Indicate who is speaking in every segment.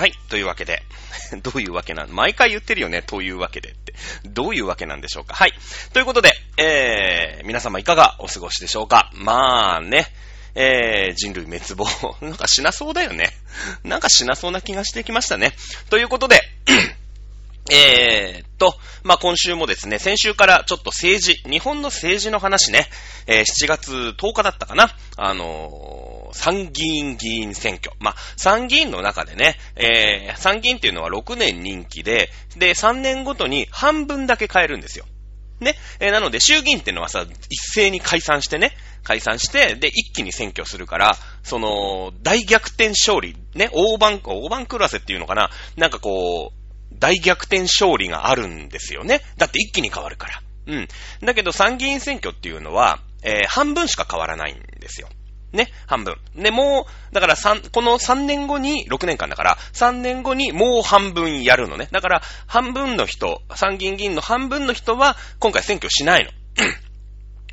Speaker 1: はい。というわけで、どういうわけなん毎回言ってるよね、というわけでって。どういうわけなんでしょうか。はい。ということで、えー、皆様いかがお過ごしでしょうか。まあね、えー、人類滅亡。なんかしなそうだよね。なんかしなそうな気がしてきましたね。ということで、えーっと、まあ、今週もですね、先週からちょっと政治、日本の政治の話ね、えー、7月10日だったかな、あのー、参議院議員選挙。まあ、参議院の中でね、えー、参議院っていうのは6年任期で、で、3年ごとに半分だけ変えるんですよ。ね。えー、なので、衆議院っていうのはさ、一斉に解散してね、解散して、で、一気に選挙するから、その、大逆転勝利、ね、大番、大番狂わせっていうのかな、なんかこう、大逆転勝利があるんですよね。だって一気に変わるから。うん。だけど参議院選挙っていうのは、えー、半分しか変わらないんですよ。ね、半分。で、もう、だから三、この3年後に、6年間だから、3年後にもう半分やるのね。だから、半分の人、参議院議員の半分の人は、今回選挙しないの。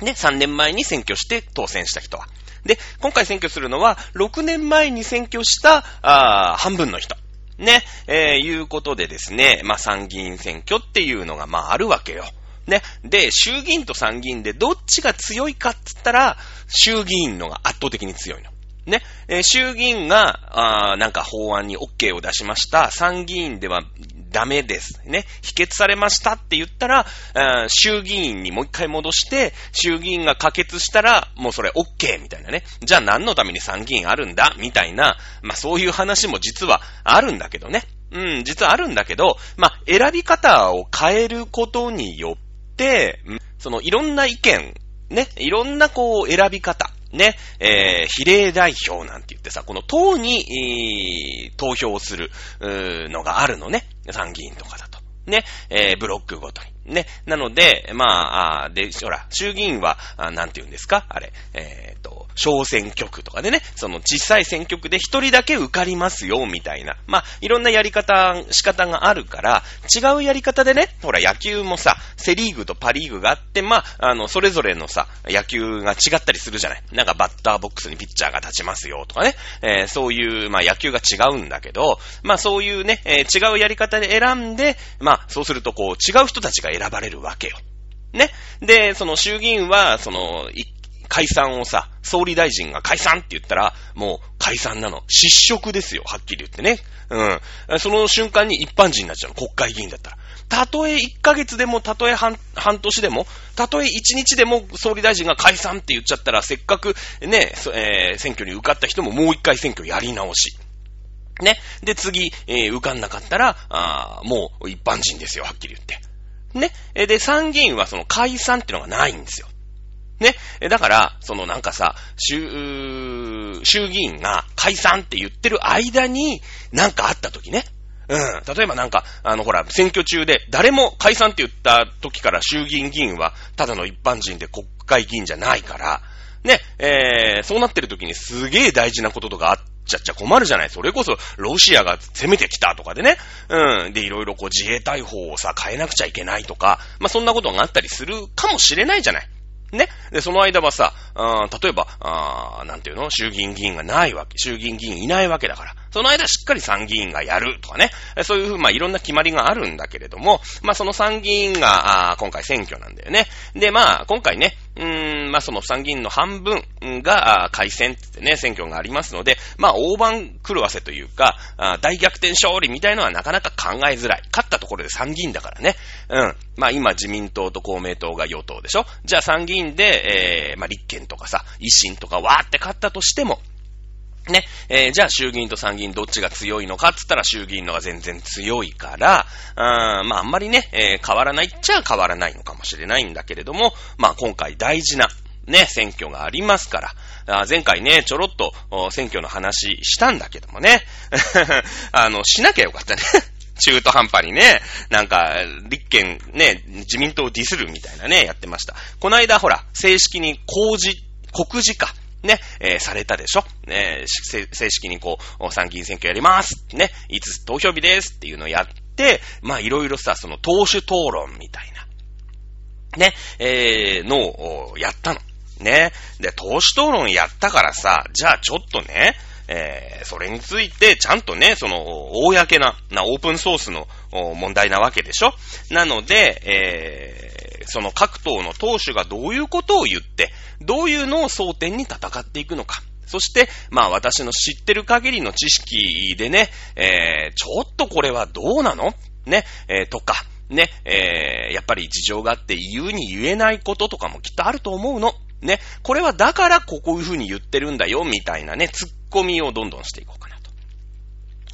Speaker 1: ね、3年前に選挙して当選した人は。で、今回選挙するのは、6年前に選挙した、あ半分の人。ね、えー、いうことでですね、まあ、参議院選挙っていうのが、まあ、あるわけよ。ね。で、衆議院と参議院でどっちが強いかって言ったら、衆議院のが圧倒的に強いの。ね。えー、衆議院が、あなんか法案に OK を出しました。参議院ではダメです。ね。否決されましたって言ったら、衆議院にもう一回戻して、衆議院が可決したら、もうそれ OK みたいなね。じゃあ何のために参議院あるんだ？みたいな、まあそういう話も実はあるんだけどね。うん、実はあるんだけど、まあ選び方を変えることによって、そのいろんな意見、ね、いろんなこう選び方、ね、えー、比例代表なんて言ってさ、この党に、えー、投票する、のがあるのね。参議院とかだと。ね、えー、ブロックごとに。ね。なので、まあ、あで、ほら、衆議院は、あなんて言うんですか？あれ、えっ、ー、と、小選挙区とかでね、その小さい選挙区で一人だけ受かりますよ、みたいな。まあ、いろんなやり方、仕方があるから、違うやり方でね、ほら、野球もさ、セリーグとパリーグがあって、まあ、あの、それぞれのさ、野球が違ったりするじゃない？なんかバッターボックスにピッチャーが立ちますよ、とかね。えー、そういう、まあ、野球が違うんだけど、まあ、そういうね、えー、違うやり方で選んで、まあ、そうするとこう、違う人たちが選選ばれるわけよ。ね？で、その衆議院は、その、解散をさ、総理大臣が解散って言ったら、もう解散なの。失職ですよ、はっきり言ってね。うん。その瞬間に一般人になっちゃうの、国会議員だったら。たとえ1ヶ月でも、たとえ半半年でも、たとえ1日でも総理大臣が解散って言っちゃったら、せっかくね、えー、選挙に受かった人ももう一回選挙やり直し。ね？で、次、えー、受かんなかったら、あもう一般人ですよ、はっきり言って。ね。で、参議院はその解散ってのがないんですよ。ね。だから、そのなんかさ、衆、衆議院が解散って言ってる間に、なんかあった時ね。うん。例えばなんか、あのほら、選挙中で、誰も解散って言った時から衆議院議員は、ただの一般人で国会議員じゃないから、ね、えー、そうなってる時にすげえ大事なこととかあっちゃっちゃ困るじゃない。それこそ、ロシアが攻めてきたとかでね。うん。で、いろいろこう自衛隊法をさ、変えなくちゃいけないとか、まあ、そんなことがあったりするかもしれないじゃない。ね。で、その間はさ、あ例えば、あなんていうの？衆議院議員がないわけ。衆議院議員いないわけだから。その間しっかり参議院がやるとかね。そういうふう、まあ、いろんな決まりがあるんだけれども、まあ、その参議院が、あ今回選挙なんだよね。で、まあ、今回ね、うーん、まあ、その参議院の半分が、改選ってね、選挙がありますので、まあ、大番狂わせというか、あ大逆転勝利みたいのはなかなか考えづらい。勝ったところで参議院だからね。うん。まあ、今自民党と公明党が与党でしょ？じゃあ参議院で、えー、まあ、立憲とかさ、維新とかわーって勝ったとしても、ね、えー、じゃあ衆議院と参議院どっちが強いのかって言ったら衆議院のが全然強いから、あまああんまりね、えー、変わらないっちゃ変わらないのかもしれないんだけれども、まあ今回大事な、ね、選挙がありますから、あ前回ね、ちょろっと選挙の話したんだけどもね、あの、しなきゃよかったね。中途半端にね、なんか、立憲ね、自民党をディスるみたいなね、やってました。この間、ほら、正式に公示、告示か。ね、えー、されたでしょ？ね、正式にこう、参議院選挙やりますね、いつ投票日ですっていうのをやって、まあいろいろさ、その党首討論みたいな、ね、えー、のをやったの。ね。で、党首討論やったからさ、じゃあちょっとね、えー、それについて、ちゃんとね、その、公な、な、オープンソースの問題なわけでしょ？なので、えー、その各党の党首がどういうことを言って、どういうのを争点に戦っていくのか。そして、まあ私の知ってる限りの知識でね、えー、ちょっとこれはどうなの？ね、えー、とか、ね、えー、やっぱり事情があって言うに言えないこととかもきっとあると思うの。ね、これはだからこういう風に言ってるんだよ、みたいなね、突っ込みをどんどんしていこうかなと。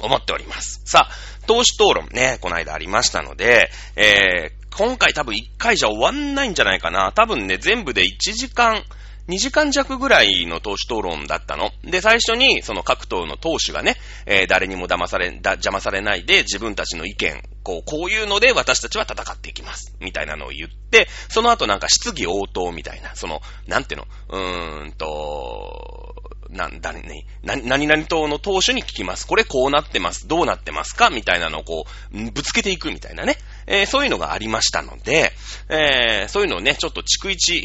Speaker 1: 思っております。さあ、投資討論ね、この間ありましたので、えー、今回多分1回じゃ終わんないんじゃないかな。多分ね、全部で1時間、2時間弱ぐらいの党首討論だったの。で、最初に、その各党の党首がね、えー、誰にも騙され、だ、邪魔されないで自分たちの意見、こう、こういうので私たちは戦っていきます。みたいなのを言って、その後なんか質疑応答みたいな、その、なんていうの、うーんと、な、だね、な、何々党の党首に聞きます。これこうなってます。どうなってますか？みたいなのをこう、ぶつけていくみたいなね。えー、そういうのがありましたので、えー、そういうのをね、ちょっと逐一、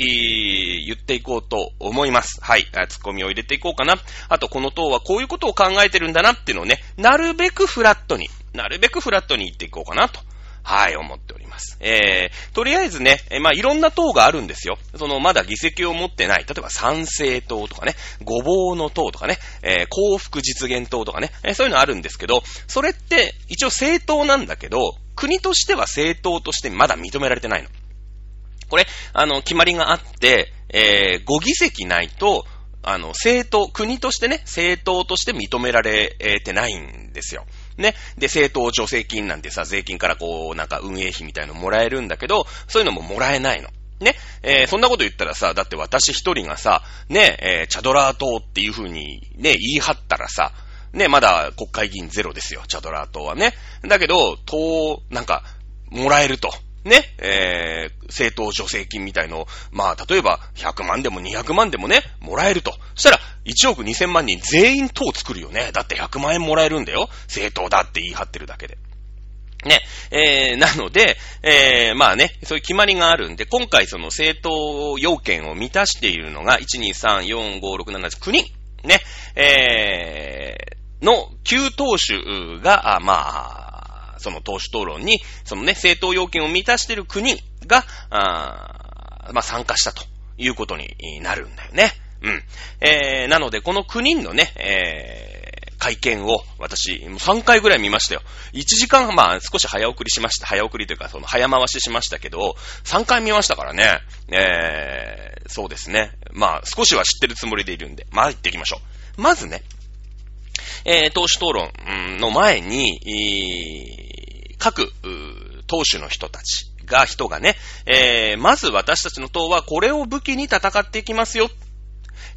Speaker 1: 言っていこうと思います。はい。ツッコミを入れていこうかな。あと、この党はこういうことを考えてるんだなっていうのをね、なるべくフラットに、なるべくフラットに言っていこうかなと。はい、思っております。えー、とりあえずね、えまあ、いろんな党があるんですよ。その、まだ議席を持ってない。例えば、賛成党とかね、ごぼうの党とかね、えー、幸福実現党とかね、えー、そういうのあるんですけど、それって、一応政党なんだけど、国としては政党としてまだ認められてないの。これ、あの、決まりがあって、えー、5議席ないと、あの、政党、国としてね、政党として認められてないんですよ。ね。で、政党助成金なんてさ、税金からこう、なんか運営費みたいのもらえるんだけど、そういうのももらえないの。ね。えー、そんなこと言ったらさ、だって私一人がさ、ね、えー、チャドラー党っていう風にね、言い張ったらさ、ね、まだ国会議員ゼロですよ、チャドラー党はね。だけど、党、なんか、もらえると。ね、えー、政党助成金みたいのを、まあ、例えば、100万でも200万でもね、もらえると。そしたら、1億2000万人全員党作るよね。だって100万円もらえるんだよ。政党だって言い張ってるだけで。ね、えー、なので、えー、まあね、そういう決まりがあるんで、今回その政党要件を満たしているのが、1、2、3、4、5、6、7、9人。ね、えー、の旧党首が、あまあ、その党首討論に、そのね、政党要件を満たしている国が、あまあ参加したということになるんだよね。うん。えー、なので、この9人のね、えー、会見を私、3回ぐらい見ましたよ。1時間、まあ少し早送りしました。早送りというか、その早回ししましたけど、3回見ましたからね。えー、そうですね。まあ少しは知ってるつもりでいるんで、まあ行っていきましょう。まずね、えー、党首討論の前に、えー、各、党首の人たちが、人がね、えー、まず私たちの党はこれを武器に戦っていきますよ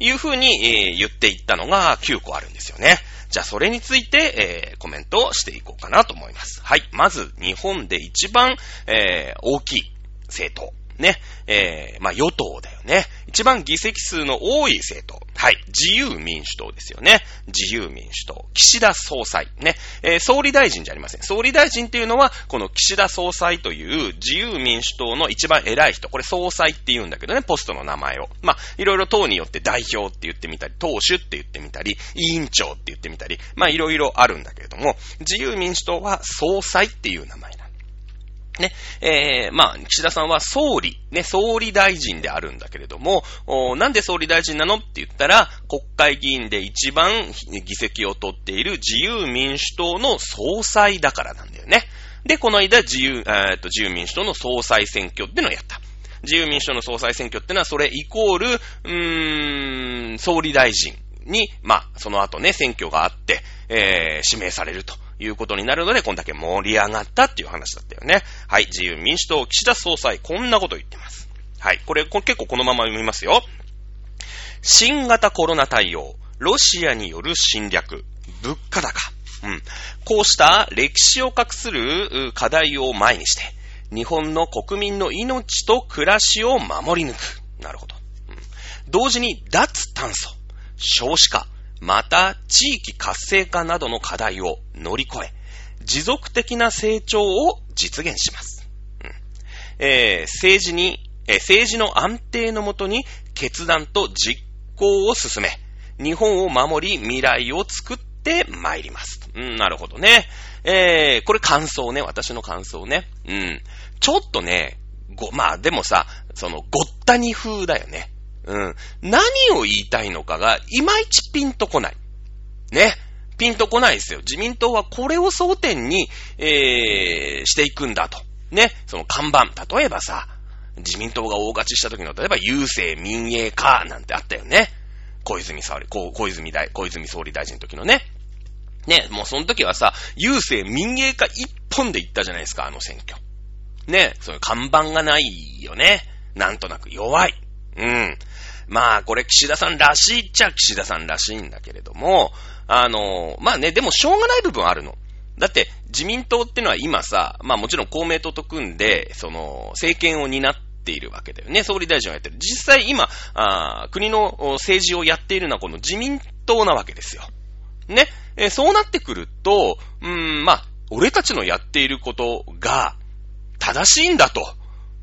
Speaker 1: いうふうに、えー、言っていったのが9個あるんですよね。じゃあそれについて、えー、コメントをしていこうかなと思います。はい。まず、日本で一番、えー、大きい政党。ね。えー、まあ与党だよね。一番議席数の多い政党。はい。自由民主党ですよね。自由民主党。岸田総裁。ね。えー、総理大臣じゃありません。総理大臣っていうのは、この岸田総裁という自由民主党の一番偉い人。これ総裁って言うんだけどね、ポストの名前を。まあ、いろいろ党によって代表って言ってみたり、党首って言ってみたり、委員長って言ってみたり、まあ、いろいろあるんだけれども、自由民主党は総裁っていう名前なんね、えー、まあ、岸田さんは総理、ね、総理大臣であるんだけれども、なんで総理大臣なのって言ったら、国会議員で一番議席を取っている自由民主党の総裁だからなんだよね。で、この間自由、えー、と自由民主党の総裁選挙ってのをやった。自由民主党の総裁選挙ってのは、それイコール、うーん、総理大臣に、まあ、その後ね、選挙があって、えー、指名されると。いうことになるので、こんだけ盛り上がったっていう話だったよね。はい、自由民主党、岸田総裁、こんなこと言ってます。はい、これ、結構このまま読みますよ。新型コロナ対応、ロシアによる侵略、物価高。うん。こうした歴史を画する課題を前にして、日本の国民の命と暮らしを守り抜く。なるほど。うん、同時に脱炭素、少子化、また地域活性化などの課題を乗り越え、持続的な成長を実現します。うんえー、政治に、えー、政治の安定のもとに決断と実行を進め、日本を守り、未来を作って参ります。うん、なるほどね。えー、これ感想ね、私の感想ね。うん。ちょっとね、ご、まあでもさ、その、ごったに風だよね。うん。何を言いたいのかが、いまいちピンとこない。ね。ピンとこないですよ。自民党はこれを争点に、えー、していくんだと。ね。その看板。例えばさ、自民党が大勝ちした時の、例えば郵政民営化なんてあったよね。小泉総理、小泉大、小泉総理大臣の時のね。ね、もうその時はさ、郵政民営化一本で言ったじゃないですか、あの選挙。ね、その看板がないよね。なんとなく弱い。うん。まあ、これ岸田さんらしいっちゃ岸田さんらしいんだけれども、あの、まあね、でもしょうがない部分あるの。だって、自民党ってのは今さ、まあもちろん公明党と組んで、その、政権を担っているわけだよね。総理大臣をやってる。実際今、あ国の政治をやっているのはこの自民党なわけですよ。ね。え、そうなってくると、うーん、まあ、俺たちのやっていることが、正しいんだと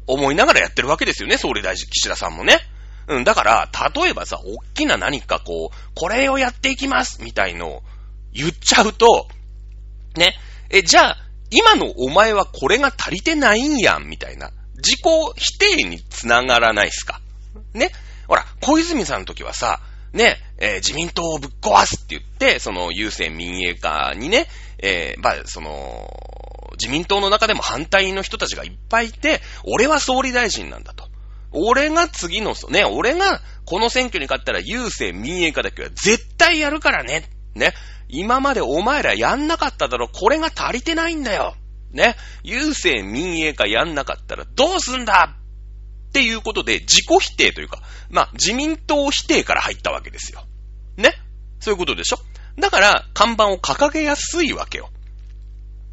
Speaker 1: 思いながらやってるわけですよね、総理大臣、岸田さんもね。うん、だから、例えばさ、大きな何かこう、これをやっていきますみたいのを言っちゃうと、ね、え、じゃあ、今のお前はこれが足りてないんやん、みたいな。自己否定につながらないっすか。ね。ほら、小泉さんの時はさ、ね、えー、自民党をぶっ壊すって言って、その、郵政民営化にね、えー、まあ、その、自民党の中でも反対の人たちがいっぱいいて、俺は総理大臣なんだと。俺が次の、ね、俺がこの選挙に勝ったら郵政民営化だけは絶対やるからね。ね。今までお前らやんなかっただろ、これが足りてないんだよ。ね。郵政民営化やんなかったらどうすんだ？っていうことで自己否定というか、まあ、自民党否定から入ったわけですよ。ね。そういうことでしょだから、看板を掲げやすいわけよ。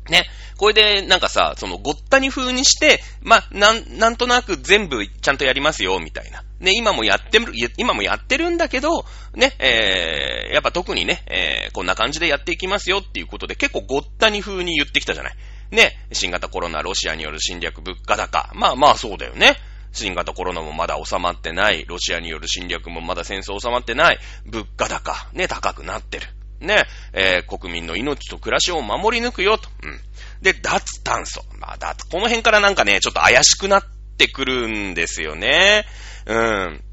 Speaker 1: ね。これで、なんかさ、その、ごったに風にして、まあ、なん、なんとなく全部ちゃんとやりますよ、みたいな。ね、今もやってる、今もやってるんだけど、ね、えー、やっぱ特にね、えー、こんな感じでやっていきますよっていうことで、結構ごったに風に言ってきたじゃない。ね、新型コロナ、ロシアによる侵略、物価高。まあまあそうだよね。新型コロナもまだ収まってない。ロシアによる侵略もまだ戦争収まってない。物価高。ね、高くなってる。ね、えー、国民の命と暮らしを守り抜くよと。うん。で、脱炭素。まあ、脱、この辺からなんかね、ちょっと怪しくなってくるんですよね。うん。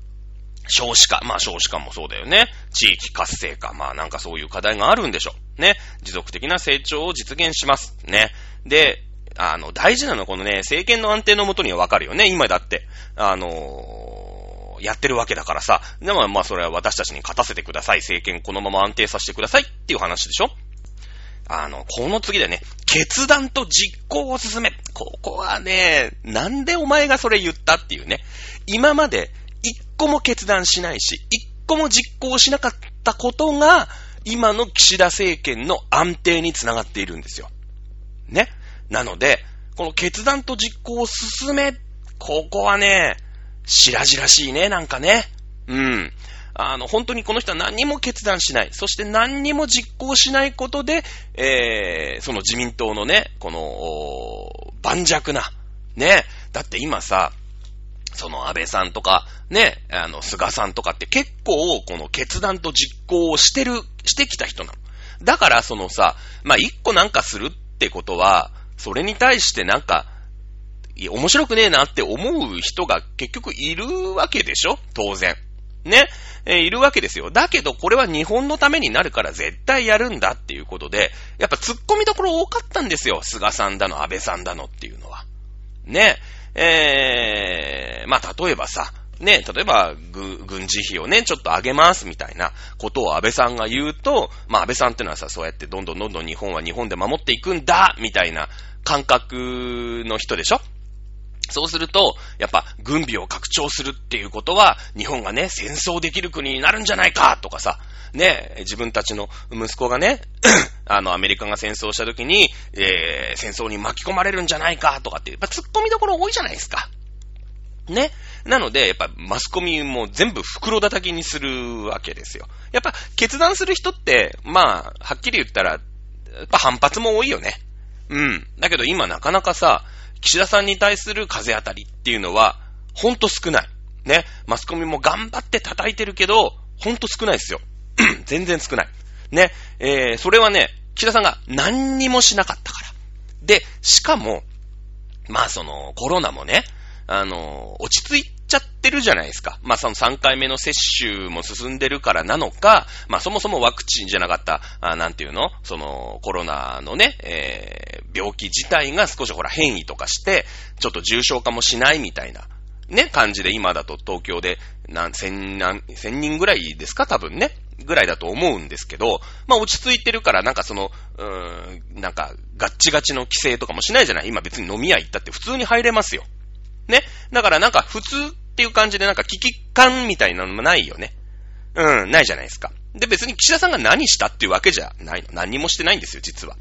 Speaker 1: 少子化。まあ少子化もそうだよね。地域活性化。まあなんかそういう課題があるんでしょう。ね。持続的な成長を実現します。ね。で、あの、大事なのはこのね、政権の安定のもとにはわかるよね。今だって。あのー、やってるわけだからさ。でもまあそれは私たちに勝たせてください。政権このまま安定させてくださいっていう話でしょあの、この次でね、決断と実行を進め。ここはね、なんでお前がそれ言ったっていうね。今まで一個も決断しないし、一個も実行しなかったことが、今の岸田政権の安定につながっているんですよ。ね。なので、この決断と実行を進め、ここはね、白々しいね、なんかね。うん。あの、本当にこの人は何にも決断しない。そして何にも実行しないことで、えー、その自民党のね、この、盤石な、ね。だって今さ、その安倍さんとか、ね、あの、菅さんとかって結構、この決断と実行をしてる、してきた人なの。だから、そのさ、まあ、一個なんかするってことは、それに対してなんか、いや、面白くねえなって思う人が結局いるわけでしょ？当然。ね、えー、いるわけですよ。だけど、これは日本のためになるから絶対やるんだっていうことで、やっぱ突っ込みどころ多かったんですよ。菅さんだの、安倍さんだのっていうのは。ね、えー、まあ、例えばさ、ね、例えば、軍事費をね、ちょっと上げますみたいなことを安倍さんが言うと、まあ安倍さんってのはさ、そうやってどんどんどんどん日本は日本で守っていくんだみたいな感覚の人でしょ？そうすると、やっぱ軍備を拡張するっていうことは、日本がね、戦争できる国になるんじゃないかとかさ、ね、自分たちの息子がね、あの、アメリカが戦争した時に、えー、戦争に巻き込まれるんじゃないかとかって、やっぱ突っ込みどころ多いじゃないですか。ね。なので、やっぱマスコミも全部袋叩きにするわけですよ。やっぱ決断する人って、まあ、はっきり言ったら、やっぱ反発も多いよね。うん。だけど今なかなかさ、岸田さんに対する風当たりっていうのは、ほんと少ない。ね。マスコミも頑張って叩いてるけど、ほんと少ないですよ。全然少ない。ね。えー、それはね、岸田さんが何にもしなかったから。で、しかも、まあその、コロナもね、あの、落ち着いちゃってるじゃないですか。まあその3回目の接種も進んでるからなのか、まあそもそもワクチンじゃなかった、あなんていうの？そのコロナのね、えー、病気自体が少しほら変異とかして、ちょっと重症化もしないみたいな、ね、感じで今だと東京で何、千何、千人ぐらいですか？多分ね。ぐらいだと思うんですけど、まあ落ち着いてるからなんかその、うーん、なんかガッチガチの規制とかもしないじゃない？今別に飲み屋行ったって普通に入れますよ。ね。だからなんか普通っていう感じでなんか危機感みたいなのもないよね。うん、ないじゃないですか。で、別に岸田さんが何したっていうわけじゃないの。何もしてないんですよ、実は。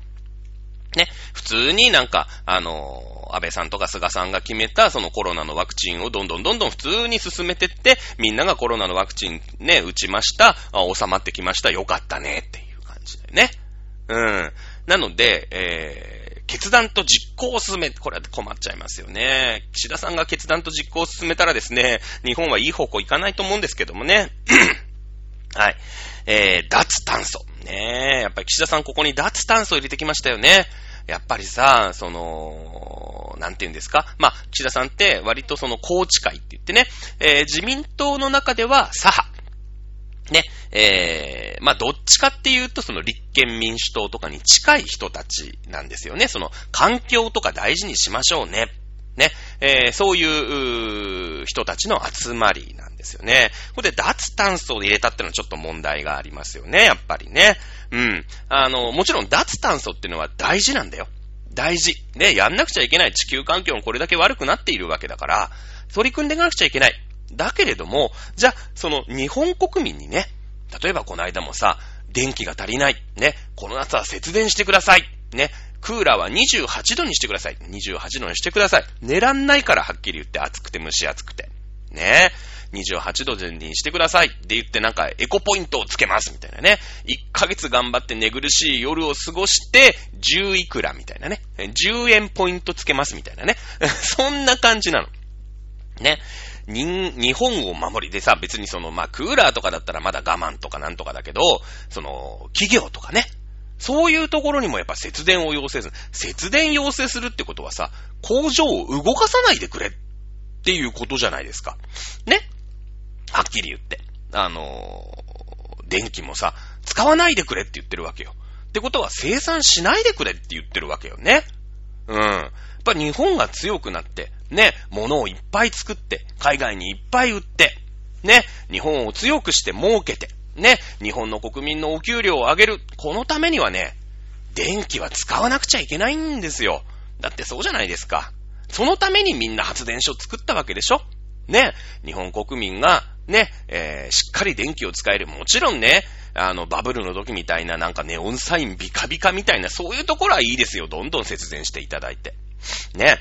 Speaker 1: ね。普通になんか、あのー、安倍さんとか菅さんが決めたそのコロナのワクチンをどんどんどんどん普通に進めてって、みんながコロナのワクチンね、打ちました、収まってきました、よかったねっていう感じだよね。うん。なので、えー、決断と実行を進め、これは困っちゃいますよね。岸田さんが決断と実行を進めたらですね、日本はいい方向行かないと思うんですけどもね。はい。えー、脱炭素。ねやっぱり岸田さんここに脱炭素を入れてきましたよね。やっぱりさ、その、なんて言うんですか？まあ、岸田さんって割とその宏池会って言ってね、えー、自民党の中では左派。ね、えー、まあ、どっちかっていうと、その立憲民主党とかに近い人たちなんですよね。その、環境とか大事にしましょうね。ね、えー、そういう人たちの集まりなんですよね。これで脱炭素で入れたってのはちょっと問題がありますよね、やっぱりね。うん。あの、もちろん脱炭素っていうのは大事なんだよ。大事。ね、やんなくちゃいけない地球環境もこれだけ悪くなっているわけだから、取り組んでいかなくちゃいけない。だけれども、じゃあ、その日本国民にね、例えばこの間もさ、電気が足りない。ね。この夏は節電してください。ね。クーラーは28度にしてください。28度にしてください。寝らんないからはっきり言って暑くて蒸し暑くて。ね。28度にしてくださいって言ってなんかエコポイントをつけますみたいなね。1ヶ月頑張って寝苦しい夜を過ごして10いくらみたいなね。10円ポイントつけますみたいなね。そんな感じなの。ね。日本を守りでさ、別にその、まあ、クーラーとかだったらまだ我慢とかなんとかだけど、その、企業とかね、そういうところにもやっぱ節電を要請する。節電要請するってことはさ、工場を動かさないでくれっていうことじゃないですか。ねはっきり言って。あのー、電気もさ、使わないでくれって言ってるわけよ。ってことは生産しないでくれって言ってるわけよね。うん。やっぱ日本が強くなって、ね、物をいっぱい作って、海外にいっぱい売って、ね、日本を強くして儲けて、ね、日本の国民のお給料を上げる。このためにはね、電気は使わなくちゃいけないんですよ。だってそうじゃないですか。そのためにみんな発電所作ったわけでしょね、日本国民が、ね、えー、しっかり電気を使える。もちろんね、あの、バブルの時みたいななんかネオンサインビカビカみたいな、そういうところはいいですよ。どんどん節電していただいて。ね。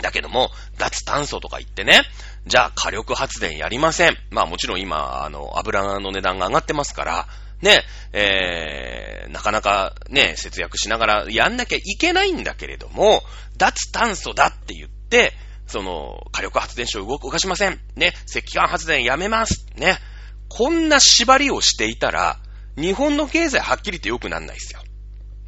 Speaker 1: だけども、脱炭素とか言ってね、じゃあ火力発電やりません。まあもちろん今、あの、油の値段が上がってますから、ね、えー、なかなかね、節約しながらやんなきゃいけないんだけれども、脱炭素だって言って、その、火力発電所を動かしません。ね、石炭発電やめます。ね、こんな縛りをしていたら、日本の経済はっきり言って良くなんないですよ。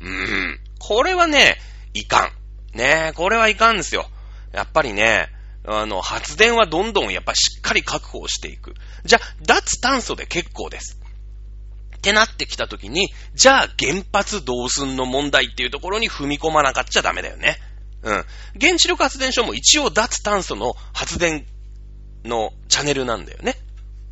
Speaker 1: うーん。これはね、いかん。ねえこれはいかんですよ。やっぱりね、あの、発電はどんどんやっぱしっかり確保していく。じゃあ、脱炭素で結構です。ってなってきたときに、じゃあ原発どうすんの問題っていうところに踏み込まなかっちゃダメだよね。うん。原子力発電所も一応脱炭素の発電のチャンネルなんだよね。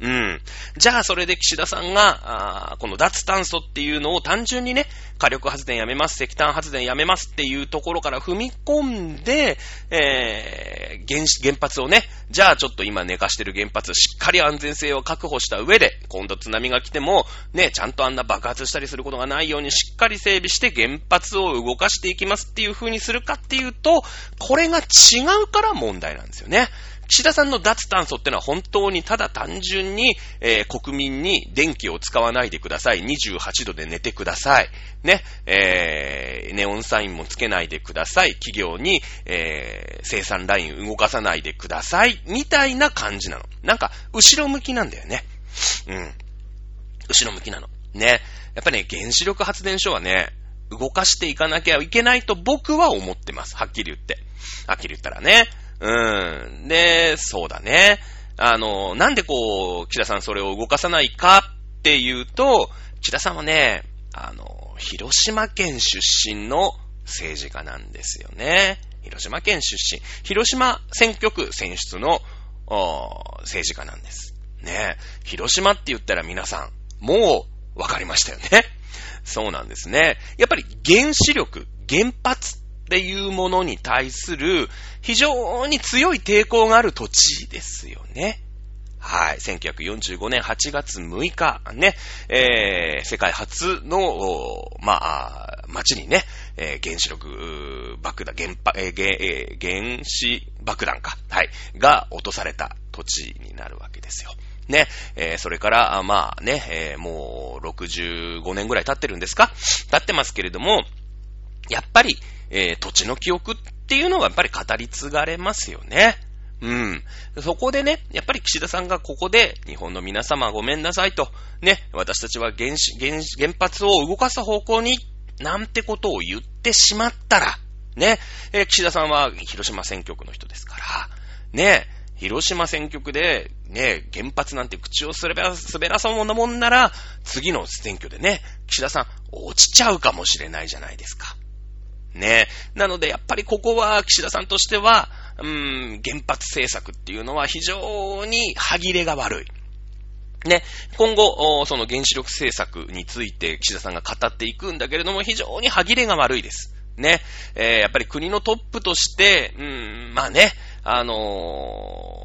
Speaker 1: うん。じゃあ、それで岸田さんが、この脱炭素っていうのを単純にね、火力発電やめます、石炭発電やめますっていうところから踏み込んで、えー、原原発をね、じゃあちょっと今寝かしてる原発、しっかり安全性を確保した上で、今度津波が来ても、ね、ちゃんとあんな爆発したりすることがないようにしっかり整備して原発を動かしていきますっていう風にするかっていうと、これが違うから問題なんですよね。岸田さんの脱炭素ってのは本当にただ単純に、えー、国民に電気を使わないでください。28度で寝てください。ね、えー、ネオンサインもつけないでください。企業に、えー、生産ライン動かさないでください。みたいな感じなの。なんか、後ろ向きなんだよね。うん。後ろ向きなの。ね。やっぱね、原子力発電所はね、動かしていかなきゃいけないと僕は思ってます。はっきり言って。はっきり言ったらね。うん。で、そうだね。あの、なんでこう、岸田さんそれを動かさないかっていうと、岸田さんはね、あの、広島県出身の政治家なんですよね。広島県出身。広島選挙区選出の政治家なんです。ね広島って言ったら皆さん、もう分かりましたよね。そうなんですね。やっぱり原子力、原発っっていうものに対する非常に強い抵抗がある土地ですよね。はい。1945年8月6日、ね、えー、世界初の、まあ、街にね、えー、原子力爆弾、原発、えー、原子爆弾か、はい、が落とされた土地になるわけですよ。ね、えー、それから、まあね、えー、もう65年ぐらい経ってるんですか？経ってますけれども、やっぱり、えー、土地の記憶っていうのはやっぱり語り継がれますよね。うん。そこでね、やっぱり岸田さんがここで、日本の皆様ごめんなさいと、ね、私たちは原子、原原発を動かす方向に、なんてことを言ってしまったら、ね、えー、岸田さんは広島選挙区の人ですから、ね、広島選挙区で、ね、原発なんて口を滑ら、滑らそうなもんなら、次の選挙でね、岸田さん落ちちゃうかもしれないじゃないですか。ね。なので、やっぱりここは岸田さんとしては、うーん、原発政策っていうのは非常に歯切れが悪い。ね、今後、その原子力政策について岸田さんが語っていくんだけれども、非常に歯切れが悪いです。ね、えー、やっぱり国のトップとして、うん、まあね、あの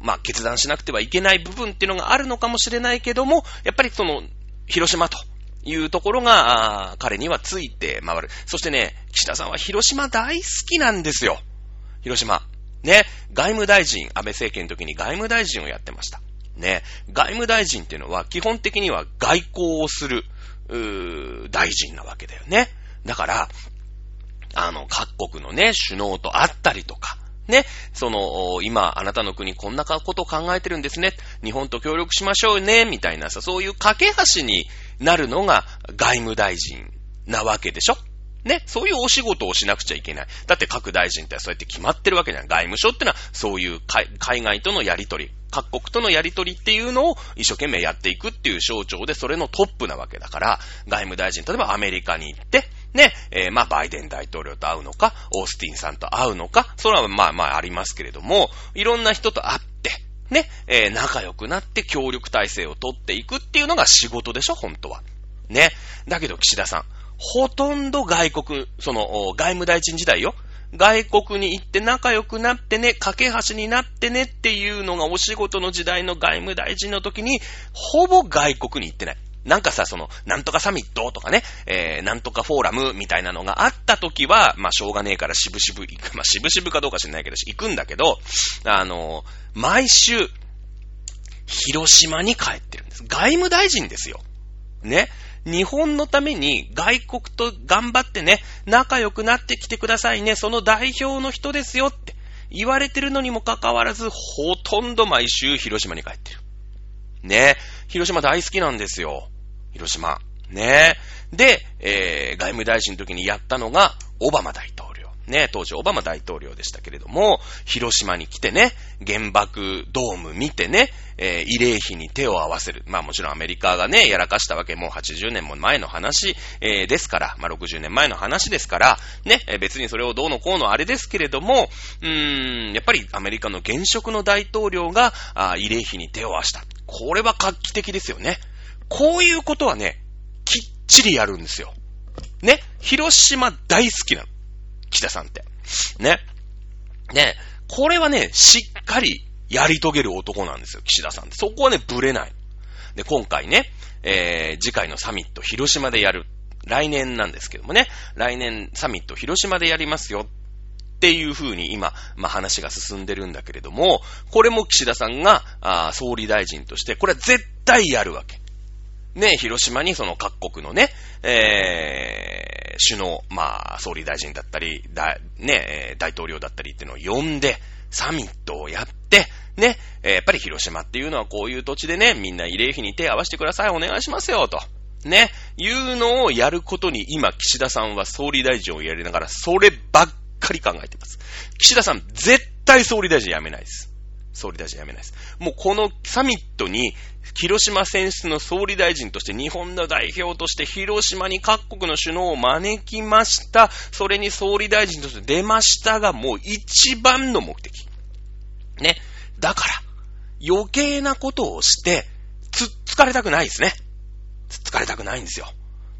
Speaker 1: ー、まあ決断しなくてはいけない部分っていうのがあるのかもしれないけども、やっぱりその、広島というところが、彼にはついて回る。そしてね、岸田さんは広島大好きなんですよ。広島。ね、外務大臣、安倍政権の時に外務大臣をやってました。ね、外務大臣っていうのは基本的には外交をする、うー大臣なわけだよね。だから、あの、各国のね、首脳と会ったりとか、ね、その、今、あなたの国こんなことを考えてるんですね。日本と協力しましょうね、みたいなさ、そういう架け橋になるのが外務大臣なわけでしょ？ね、そういうお仕事をしなくちゃいけない。だって各大臣ってそうやって決まってるわけじゃない。外務省ってのはそういう海外とのやりとり、各国とのやりとりっていうのを一生懸命やっていくっていう省庁でそれのトップなわけだから、外務大臣、例えばアメリカに行って、ね、えー、まあ、バイデン大統領と会うのか、オースティンさんと会うのか、それはまあまあありますけれども、いろんな人と会って、ね、えー、仲良くなって協力体制を取っていくっていうのが仕事でしょ、本当は。ね。だけど岸田さん、ほとんど外国、その、外務大臣時代よ。外国に行って仲良くなってね、架け橋になってねっていうのがお仕事の時代の外務大臣の時に、ほぼ外国に行ってない。なんかさ、その、なんとかサミットとかね、えー、なんとかフォーラムみたいなのがあった時は、まあ、しょうがねえから渋々行く。まあ、渋々かどうか知んないけど、行くんだけど、あの毎週、広島に帰ってるんです。外務大臣ですよ。ね。日本のために外国と頑張ってね、仲良くなってきてくださいね、その代表の人ですよって言われてるのにもかかわらず、ほとんど毎週広島に帰ってる。ね。広島大好きなんですよ。広島。ね。で、えー、外務大臣の時にやったのが、オバマ大統領。ね、当時オバマ大統領でしたけれども、広島に来てね、原爆ドーム見てね、えー、慰霊碑に手を合わせる。まあもちろんアメリカがね、やらかしたわけ、もう80年も前の話、えー、ですから、まあ60年前の話ですから、ね、えー、別にそれをどうのこうのあれですけれども、うーん、やっぱりアメリカの現職の大統領が、あ慰霊碑に手を合わした。これは画期的ですよね。こういうことはね、きっちりやるんですよ。ね、広島大好きなの。岸田さんって。ね？ね、これはね、しっかりやり遂げる男なんですよ、岸田さんって。そこはね、ブレない。で、今回ね、えー、次回のサミット、広島でやる。来年なんですけどもね、来年サミット、広島でやりますよ。っていう風に今、まあ、話が進んでるんだけれども、これも岸田さんが、あ総理大臣として、これは絶対やるわけ。ね、広島にその各国のね、えー、首脳、まあ、総理大臣だったり、だ、ね、大統領だったりっていうのを呼んで、サミットをやって、ね、やっぱり広島っていうのはこういう土地でね、みんな慰霊碑に手合わせてください、お願いしますよ、と。ね、いうのをやることに今、岸田さんは総理大臣をやりながら、そればっかり考えてます。岸田さん、絶対総理大臣辞めないです。総理大臣辞めないです。もうこのサミットに、広島選出の総理大臣として日本の代表として広島に各国の首脳を招きました。それに総理大臣として出ましたが、もう一番の目的。ね。だから、余計なことをして、つっつかれたくないですね。つっつかれたくないんですよ。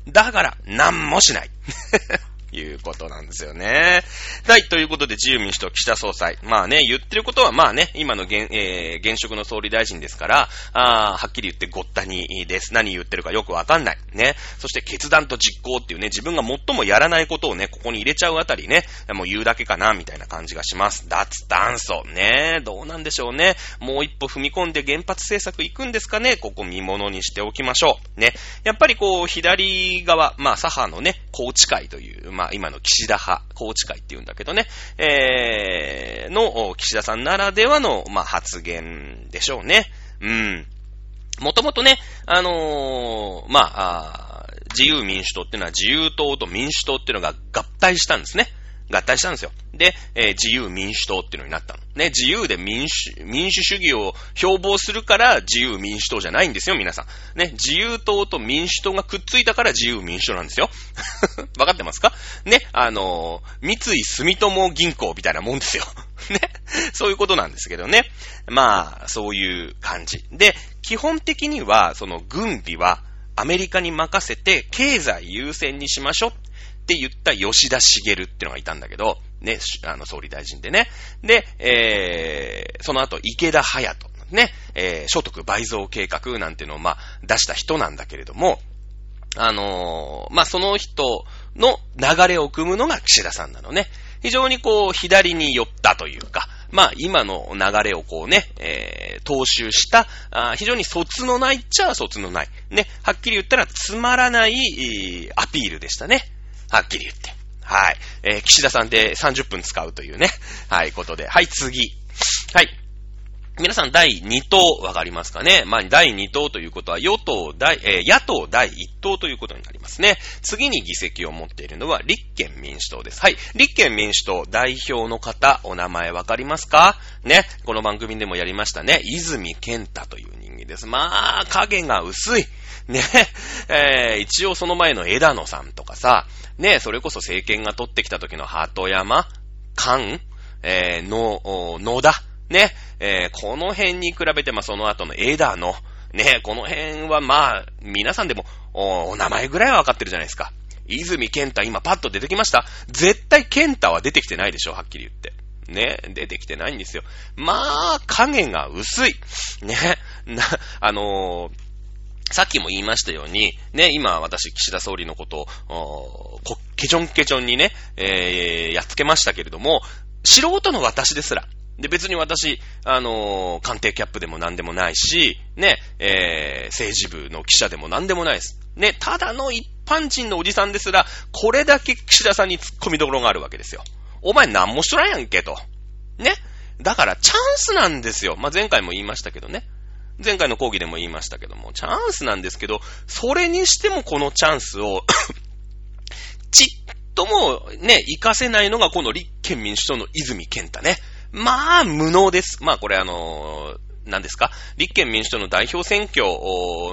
Speaker 1: だから、何もしない。いうことなんですよね。はい、ということで自由民主党岸田総裁。まあね、言ってることはまあね、今の現,、えー、現職の総理大臣ですから、あはっきり言ってごったにです。何言ってるかよくわかんない。ね。そして決断と実行っていうね、自分が最もやらないことをね、ここに入れちゃうあたりね、もう言うだけかな、みたいな感じがします。脱炭素。ね。どうなんでしょうね。もう一歩踏み込んで原発政策行くんですかね。ここ見物にしておきましょう。ね。やっぱりこう、左側、まあ、左派のね、高知会という、まあ、あ今の岸田派、宏池会って言うんだけどね、えー、の、岸田さんならではの、まあ、発言でしょうね。うん。もともとね、あのー、まあ、自由民主党っていうのは自由党と民主党っていうのが合体したんですね。合体したんですよ。で、えー、自由民主党っていうのになったの。ね、自由で民主、民主主義を標榜するから自由民主党じゃないんですよ、皆さん。ね、自由党と民主党がくっついたから自由民主党なんですよ。わかってますか？ね、あのー、三井住友銀行みたいなもんですよ。ね、そういうことなんですけどね。まあ、そういう感じ。で、基本的には、その軍備はアメリカに任せて経済優先にしましょうって言った吉田茂ってのがいたんだけど、ね、あの、総理大臣でね。で、えー、その後、池田隼人、ね、えー、所得倍増計画なんていうのを、まあ、出した人なんだけれども、あのー、まあ、その人の流れを組むのが岸田さんなのね。非常にこう、左に寄ったというか、まあ、今の流れをこうね、えー、踏襲した、あ非常に卒のないっちゃ卒のない。ね、はっきり言ったらつまらない、アピールでしたね。はっきり言って。はい。えー、岸田さんで30分使うというね。はい、ことで。はい、次。はい。皆さん第2党わかりますかねまあ、第2党ということは与党第、えー、野党第1党ということになりますね。次に議席を持っているのは立憲民主党です。はい。立憲民主党代表の方、お名前わかりますか？ね。この番組でもやりましたね。泉健太という人間です。まあ、影が薄い。ね。えー、一応その前の枝野さんとかさ、ね、それこそ政権が取ってきた時の鳩山、菅、えー、の、野田、ね、えー、この辺に比べて、まあ、その後の枝野、ね、この辺はまあ、皆さんでも、おお名前ぐらいはわかってるじゃないですか。泉健太今パッと出てきました絶対健太は出てきてないでしょ、はっきり言って。ね、出てきてないんですよ。まあ、影が薄い。ね、な、あのーさっきも言いましたように、ね、今私、岸田総理のことを、ケチョンケチョンにね、えー、やっつけましたけれども、素人の私ですら、で、別に私、あのー、官邸キャップでも何でもないし、ね、えー、政治部の記者でも何でもないです。ね、ただの一般人のおじさんですら、これだけ岸田さんに突っ込みどころがあるわけですよ。お前何もしとらんやんけと。ね。だからチャンスなんですよ。まあ、前回も言いましたけどね。前回の講義でも言いましたけども、チャンスなんですけど、それにしてもこのチャンスを ちっともね、活かせないのがこの立憲民主党の泉健太ね。まあ、無能です。まあ、これあのー何ですか？立憲民主党の代表選挙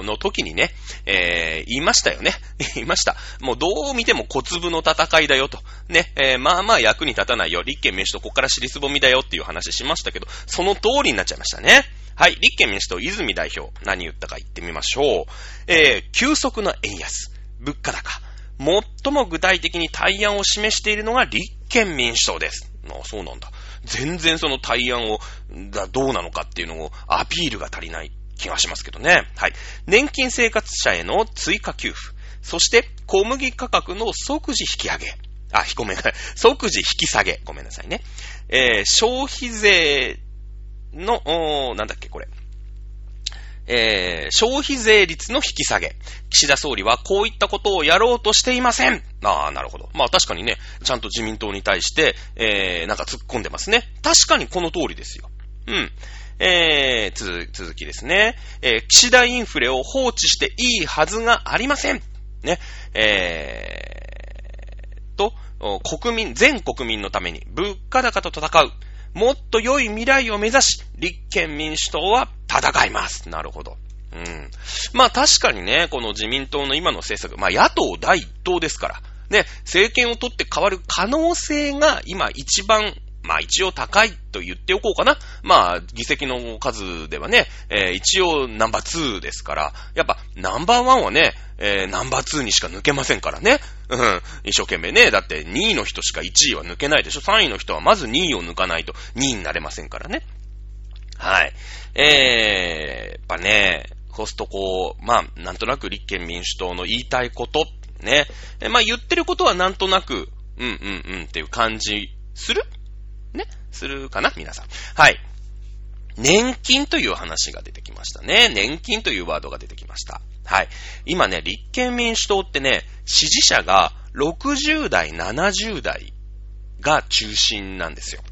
Speaker 1: の時にね、えー、言いましたよね。言いました。もうどう見ても小粒の戦いだよと。ね、えー、まあまあ役に立たないよ。立憲民主党こっから尻すぼみだよっていう話しましたけど、その通りになっちゃいましたね。はい、立憲民主党、泉代表、何言ったか言ってみましょう。えー、急速な円安、物価高、最も具体的に対案を示しているのが立憲民主党です。ああ、そうなんだ。全然その対案を、がどうなのかっていうのをアピールが足りない気がしますけどね。はい。年金生活者への追加給付。そして、小麦価格の即時引き上げ。あ、ごめんなさい。即時引き下げ。ごめんなさいね。えー、消費税の、なんだっけ、これ。えー、消費税率の引き下げ。岸田総理はこういったことをやろうとしていません。ああ、なるほど。まあ確かにね、ちゃんと自民党に対して、えー、なんか突っ込んでますね。確かにこの通りですよ。うん。えー、続、続きですね。えー、岸田インフレを放置していいはずがありません。ね。えー、と、国民、全国民のために物価高と戦う。もっと良い未来を目指し、立憲民主党は戦います。なるほど。うん。まあ確かにね、この自民党の今の政策、まあ野党第一党ですから、ね、政権を取って変わる可能性が今一番まあ一応高いと言っておこうかな。まあ議席の数ではね、えー、一応ナンバー2ですから、やっぱナンバー1はね、えー、ナンバー2にしか抜けませんからね。一生懸命ね。だって2位の人しか1位は抜けないでしょ。3位の人はまず2位を抜かないと2位になれませんからね。はい。えー、やっぱね、コストコまあ、なんとなく立憲民主党の言いたいこと、ね。えまあ言ってることはなんとなく、うんうんうんっていう感じする？ね？するかな？皆さん。はい。年金という話が出てきましたね。年金というワードが出てきました。はい。今ね、立憲民主党ってね、支持者が60代、70代が中心なんですよ。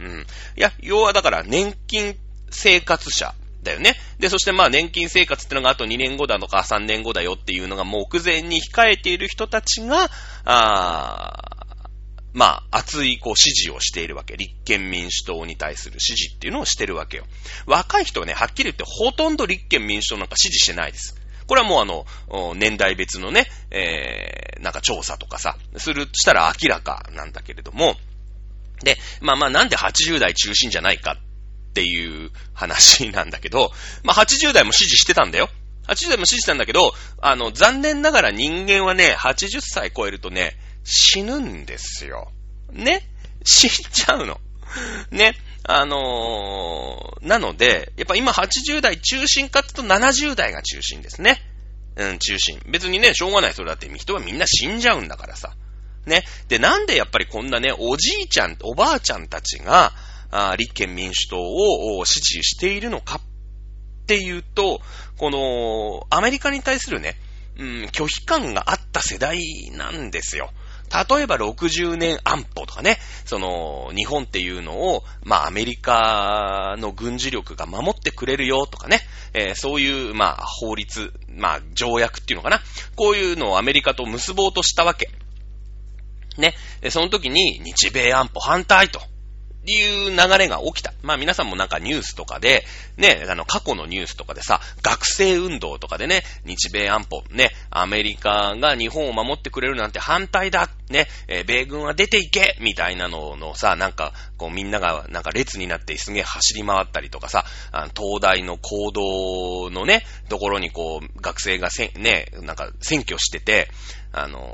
Speaker 1: うん。いや、要はだから年金生活者だよね。で、そしてまあ年金生活ってのがあと2年後だとか3年後だよっていうのが目前に控えている人たちが、あまあ、熱いこう支持をしているわけ。立憲民主党に対する支持っていうのをしてるわけよ。若い人はね、はっきり言ってほとんど立憲民主党なんか支持してないです。これはもうあの、年代別のね、えー、なんか調査とかさ、する、したら明らかなんだけれども、で、まあまあなんで80代中心じゃないかっていう話なんだけど、まあ80代も支持してたんだよ。80代も支持したんだけど、あの、残念ながら人間はね、80歳超えるとね、死ぬんですよ。ね？死んじゃうの。ね？あのー、なので、やっぱ今80代中心かって言うと70代が中心ですね。うん、中心。別にね、しょうがないそれだって人はみんな死んじゃうんだからさ。ね。で、なんでやっぱりこんなね、おじいちゃん、おばあちゃんたちが、あ立憲民主党を支持しているのかっていうと、この、アメリカに対するね、うん、拒否感があった世代なんですよ。例えば60年安保とかね、その、日本っていうのを、まあアメリカの軍事力が守ってくれるよとかね、えー、そういう、まあ法律、まあ条約っていうのかな。こういうのをアメリカと結ぼうとしたわけ。ね。その時に日米安保反対と。っていう流れが起きた。まあ皆さんもなんかニュースとかで、ね、あの過去のニュースとかでさ、学生運動とかでね、日米安保、ね、アメリカが日本を守ってくれるなんて反対だ、ね、えー、米軍は出ていけみたいなののさ、なんか、こうみんながなんか列になってすげえ走り回ったりとかさ、あの東大の行動のね、ところにこう学生がせね、なんか選挙してて、あの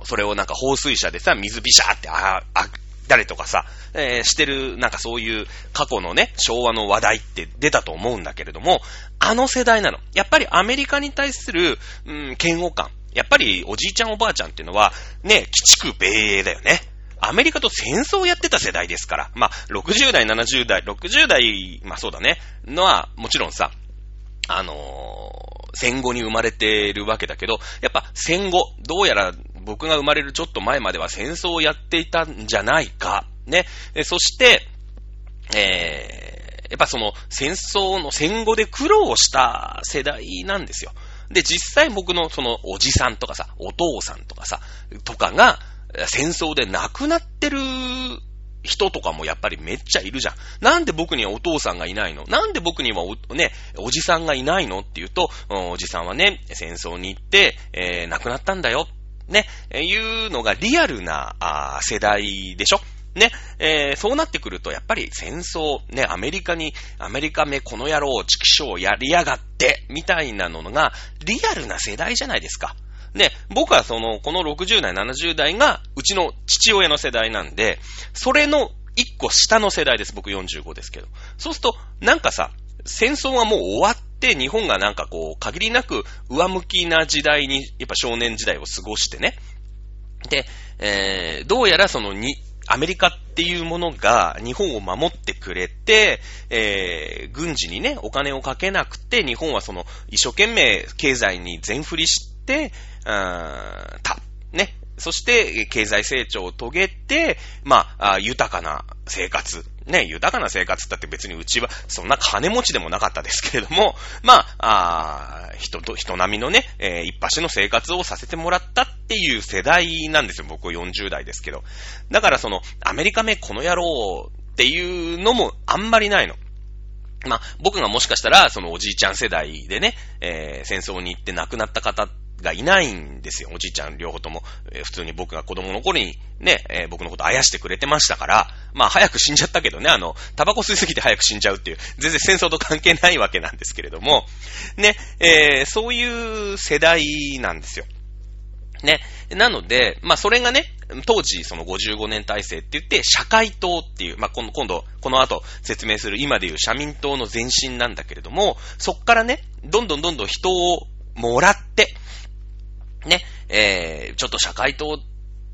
Speaker 1: ー、それをなんか放水車でさ、水ビシャーってあ、あ、誰とかさ、えー、してる、なんかそういう過去のね、昭和の話題って出たと思うんだけれども、あの世代なの。やっぱりアメリカに対する、うん、嫌悪感。やっぱりおじいちゃんおばあちゃんっていうのは、ね、鬼畜米英だよね。アメリカと戦争をやってた世代ですから。まあ、60代、70代、60代、まあそうだね、のは、もちろんさ、あのー、戦後に生まれてるわけだけど、やっぱ戦後、どうやら僕が生まれるちょっと前までは戦争をやっていたんじゃないか。ね。そして、えー、やっぱその戦争の戦後で苦労した世代なんですよ。で、実際僕のそのおじさんとかさ、お父さんとかさ、とかが戦争で亡くなってる人とかもやっぱりめっちゃいるじゃん。なんで僕にはお父さんがいないの？なんで僕にはお、ね、おじさんがいないの？って言うと、おじさんはね、戦争に行って、えー、亡くなったんだよ。ね、えいうのがリアルな、あ世代でしょ？ね、えー、そうなってくると、やっぱり戦争、ね、アメリカに、アメリカめこの野郎、畜生やりやがって、みたいなのが、リアルな世代じゃないですか。ね、僕はその、この60代、70代が、うちの父親の世代なんで、それの一個下の世代です。僕45ですけど。そうすると、なんかさ、戦争はもう終わっ日本がなんかこう、限りなく上向きな時代に、やっぱ少年時代を過ごしてね。で、えー、どうやらそのに、アメリカっていうものが日本を守ってくれて、えー、軍事にね、お金をかけなくて、日本はその、一生懸命経済に全振りして、た、そして経済成長を遂げて、まあ、豊かな生活。ね、豊かな生活だって別にうちはそんな金持ちでもなかったですけれども、まあ、あ人と、人並みのね、えー、一発の生活をさせてもらったっていう世代なんですよ。僕は40代ですけど。だからその、アメリカ名この野郎っていうのもあんまりないの。まあ、僕がもしかしたら、そのおじいちゃん世代でね、えー、戦争に行って亡くなった方がいないんですよ。おじいちゃん両方とも。えー、普通に僕が子供の頃にね、えー、僕のことあやしてくれてましたから、まあ早く死んじゃったけどね、あの、タバコ吸いすぎて早く死んじゃうっていう、全然戦争と関係ないわけなんですけれども、ね、えー、そういう世代なんですよ。ね。なので、まあそれがね、当時その55年体制って言って、社会党っていう、まあ今度、この後説明する今でいう社民党の前身なんだけれども、そっからね、どんどんどんどん人をもらって、ね、えー、ちょっと社会党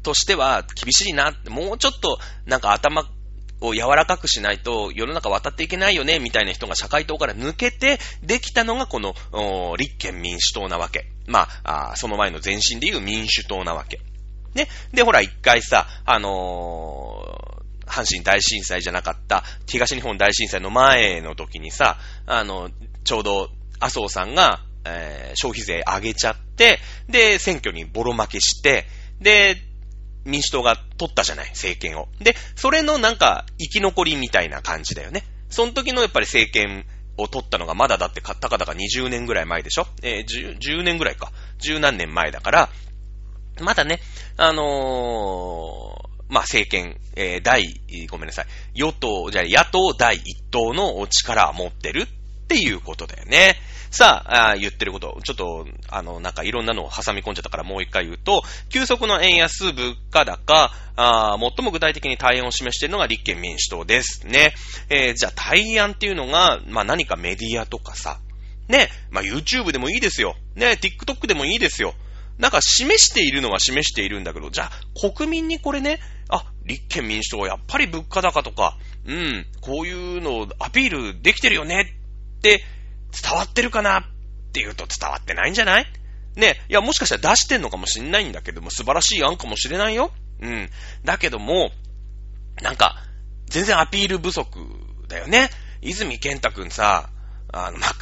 Speaker 1: としては厳しいな、もうちょっとなんか頭を柔らかくしないと世の中渡っていけないよね、みたいな人が社会党から抜けてできたのがこの立憲民主党なわけ。まあその前の前身でいう民主党なわけ。ね。で、ほら一回さ、あのー、阪神大震災じゃなかった東日本大震災の前の時にさ、あの、ちょうど麻生さんがえー、消費税上げちゃって、で、選挙にボロ負けして、で、民主党が取ったじゃない、政権を。で、それのなんか、生き残りみたいな感じだよね。その時のやっぱり政権を取ったのがまだだってたかだか20年ぐらい前でしょ？えー、10, 10年ぐらいか。10何年前だから、まだね、あのー、まあ、政権、えー、第、ごめんなさい、与党、じゃあ野党第一党の力を持ってるっていうことだよね。さあ、あ言ってること、ちょっと、あの、なんかいろんなのを挟み込んじゃったからもう一回言うと、急速の円安、物価高、あ最も具体的に対案を示しているのが立憲民主党ですね。えー、じゃあ対案っていうのが、まあ何かメディアとかさ、ね、まあ YouTube でもいいですよ。ね、TikTok でもいいですよ。なんか示しているのは示しているんだけど、じゃあ国民にこれね、あ、立憲民主党はやっぱり物価高とか、うん、こういうのをアピールできてるよねって伝わってるかなって言うと伝わってないんじゃない？ね、いや、もしかしたら出してんのかもしんないんだけども、素晴らしい案かもしれないよ。うん。だけども、なんか、全然アピール不足だよね。泉健太くんさ、あの、まあ、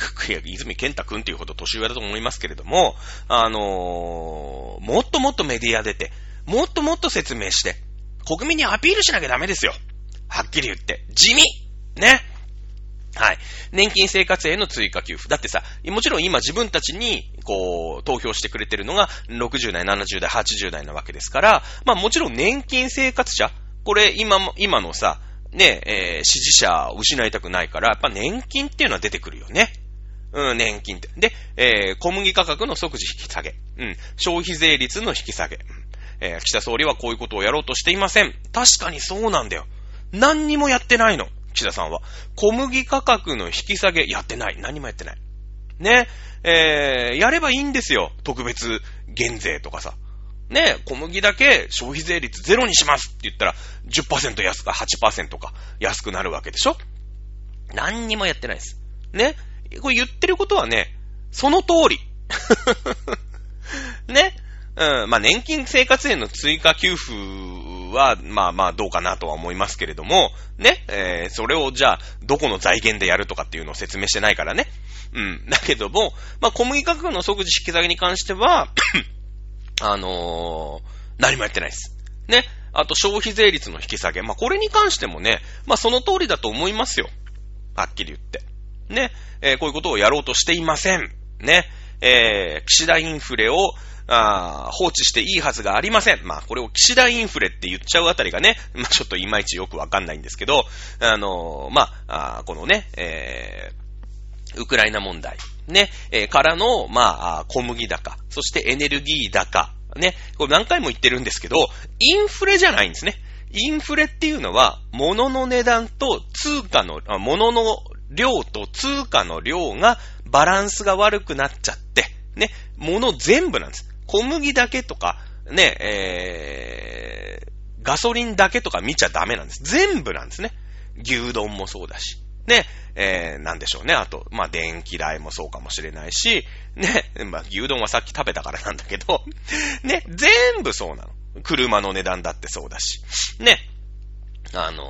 Speaker 1: 泉健太くんっていうほど年上だと思いますけれども、あのー、もっともっとメディア出て、もっともっと説明して、国民にアピールしなきゃダメですよ。はっきり言って。地味ね。はい。年金生活への追加給付。だってさ、もちろん今自分たちに、こう、投票してくれてるのが60代、70代、80代なわけですから、まあもちろん年金生活者、これ今も、今のさ、ね、えー、支持者を失いたくないから、やっぱ年金っていうのは出てくるよね。うん、年金って。で、えー、小麦価格の即時引き下げ。うん、消費税率の引き下げ。えー、岸田総理はこういうことをやろうとしていません。確かにそうなんだよ。何にもやってないの。岸田さんは。小麦価格の引き下げやってない。何もやってない。ね。えー、やればいいんですよ。特別減税とかさ。ね、小麦だけ消費税率ゼロにしますって言ったら10%安か8%か安くなるわけでしょ何にもやってないです。ね。これ言ってることはね、その通り。ね。うん。まあ、年金生活への追加給付は、まあまあどうかなとは思いますけれども、ね、えー、それをじゃあ、どこの財源でやるとかっていうのを説明してないからね。うん。だけども、まあ小麦価格の即時引き下げに関しては、あのー、何もやってないです。ね。あと消費税率の引き下げ。まあこれに関してもね、まあその通りだと思いますよ。はっきり言って。ね。えー、こういうことをやろうとしていません。ね。えー、岸田インフレを、あ放置していいはずがありません。まあ、これを岸田インフレって言っちゃうあたりがね、まあ、ちょっといまいちよくわかんないんですけど、あのー、まあ、あこのね、えー、ウクライナ問題、ね、えー、からの、まあ、小麦高、そしてエネルギー高、ね、これ何回も言ってるんですけど、インフレじゃないんですね。インフレっていうのは、物の値段と通貨の、物の量と通貨の量がバランスが悪くなっちゃって、ね、物全部なんです。小麦だけとか、ね、えー、ガソリンだけとか見ちゃダメなんです。全部なんですね。牛丼もそうだし。ね、えー、なんでしょうね。あと、まあ、電気代もそうかもしれないし、ね、まあ、牛丼はさっき食べたからなんだけど、ね、全部そうなの。車の値段だってそうだし。ね。あの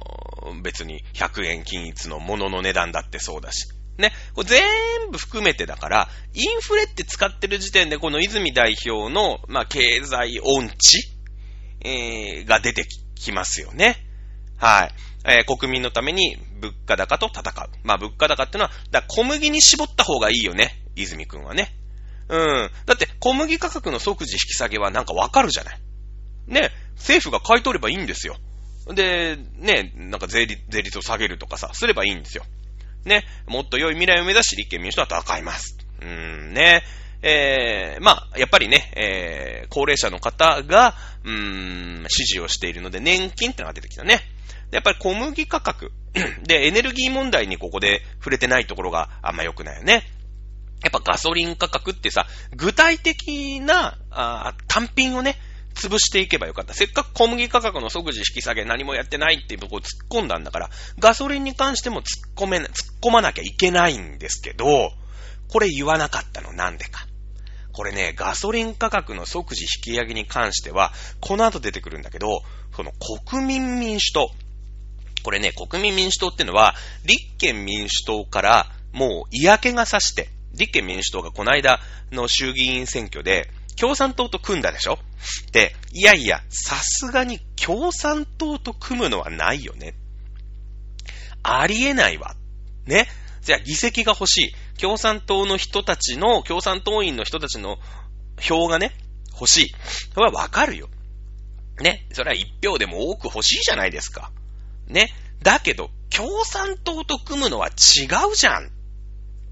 Speaker 1: ー別に100円均一のものの値段だってそうだし。ね。これ全部含めてだから、インフレって使ってる時点でこの泉代表の、まあ、経済音痴、えーが出てきますよね。はい。えー国民のために物価高と戦う。まあ、物価高ってのは、だ小麦に絞った方がいいよね。泉くんはね。うん。だって、小麦価格の即時引き下げはなんかわかるじゃない。ね。政府が買い取ればいいんですよ。で、ね、なんか税率税率を下げるとかさ、すればいいんですよ。ね。もっと良い未来を目指し立憲民主党は戦います。うーん、ね。えー、まあ、やっぱりね、えー、高齢者の方が、うーん、支持をしているので、年金ってのが出てきたね。やっぱり小麦価格。で、エネルギー問題にここで触れてないところがあんま良くないよね。やっぱガソリン価格ってさ、具体的な、あ単品をね、潰していけばよかった。せっかく小麦価格の即時引き下げ何もやってないっていうところを突っ込んだんだから、ガソリンに関しても突っ込め、突っ込まなきゃいけないんですけど、これ言わなかったのなんでか。これね、ガソリン価格の即時引き上げに関しては、この後出てくるんだけど、その国民民主党。これね、国民民主党ってのは、立憲民主党からもう嫌気がさして、立憲民主党がこの間の衆議院選挙で、共産党と組んだでしょ？で、いやいや、さすがに共産党と組むのはないよね。ありえないわ。ね？じゃあ議席が欲しい。共産党の人たちの、共産党員の人たちの票がね、欲しい。それはわかるよ。ね？それは一票でも多く欲しいじゃないですか。ね？だけど、共産党と組むのは違うじゃん。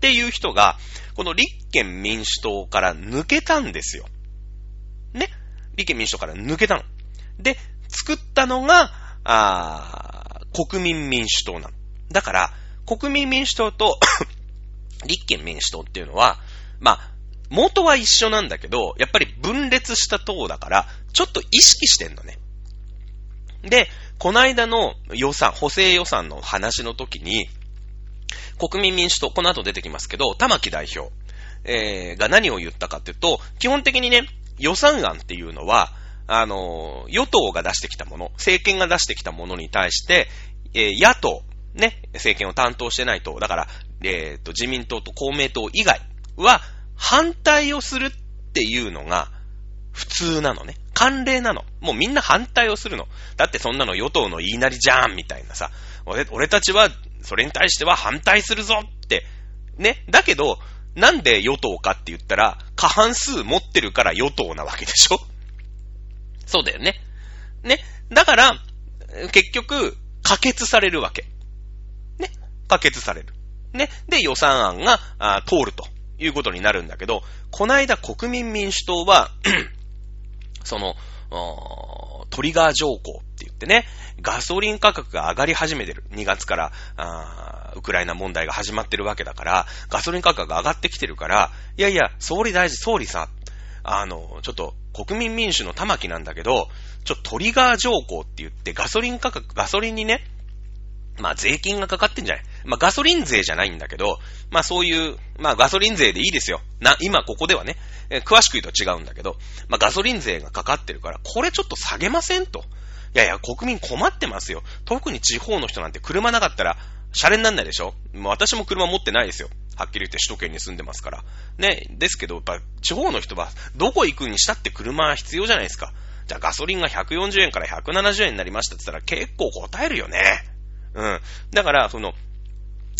Speaker 1: っていう人が、この立憲民主党から抜けたんですよ。ね？立憲民主党から抜けたの。で、作ったのが、あ国民民主党なの。だから、国民民主党と 立憲民主党っていうのは、まあ、元は一緒なんだけど、やっぱり分裂した党だから、ちょっと意識してんのね。で、この間の予算、補正予算の話の時に、国民民主党、この後出てきますけど、玉木代表、えー、が何を言ったかっていうと、基本的にね、予算案っていうのは、あの、与党が出してきたもの、政権が出してきたものに対して、えー、野党、ね、政権を担当してない党、だから、えっ、と、自民党と公明党以外は、反対をするっていうのが、普通なのね。慣例なの。もうみんな反対をするの。だってそんなの与党の言いなりじゃんみたいなさ。俺、俺たちは、それに対しては反対するぞって。ね。だけど、なんで与党かって言ったら、過半数持ってるから与党なわけでしょそうだよね。ね。だから、結局、可決されるわけ。ね。可決される。ね。で、予算案があ通るということになるんだけど、この間国民民主党は、その、トリガー条項って言ってね、ガソリン価格が上がり始めてる。2月から、ウクライナ問題が始まってるわけだから、ガソリン価格が上がってきてるから、いやいや、総理大臣、総理さ、あの、ちょっと、国民民主の玉木なんだけど、ちょっとトリガー条項って言って、ガソリン価格、ガソリンにね、まあ税金がかかってんじゃないまあガソリン税じゃないんだけど、まあそういう、まあガソリン税でいいですよ。な、今ここではね、えー詳しく言うと違うんだけど、まあガソリン税がかかってるから、これちょっと下げませんと。いやいや、国民困ってますよ。特に地方の人なんて車なかったら、シャレになんないでしょもう私も車持ってないですよ。はっきり言って首都圏に住んでますから。ね、ですけど、やっぱ地方の人は、どこ行くにしたって車必要じゃないですか。じゃあガソリンが140円から170円になりましたって言ったら結構答えるよね。うん。だから、その、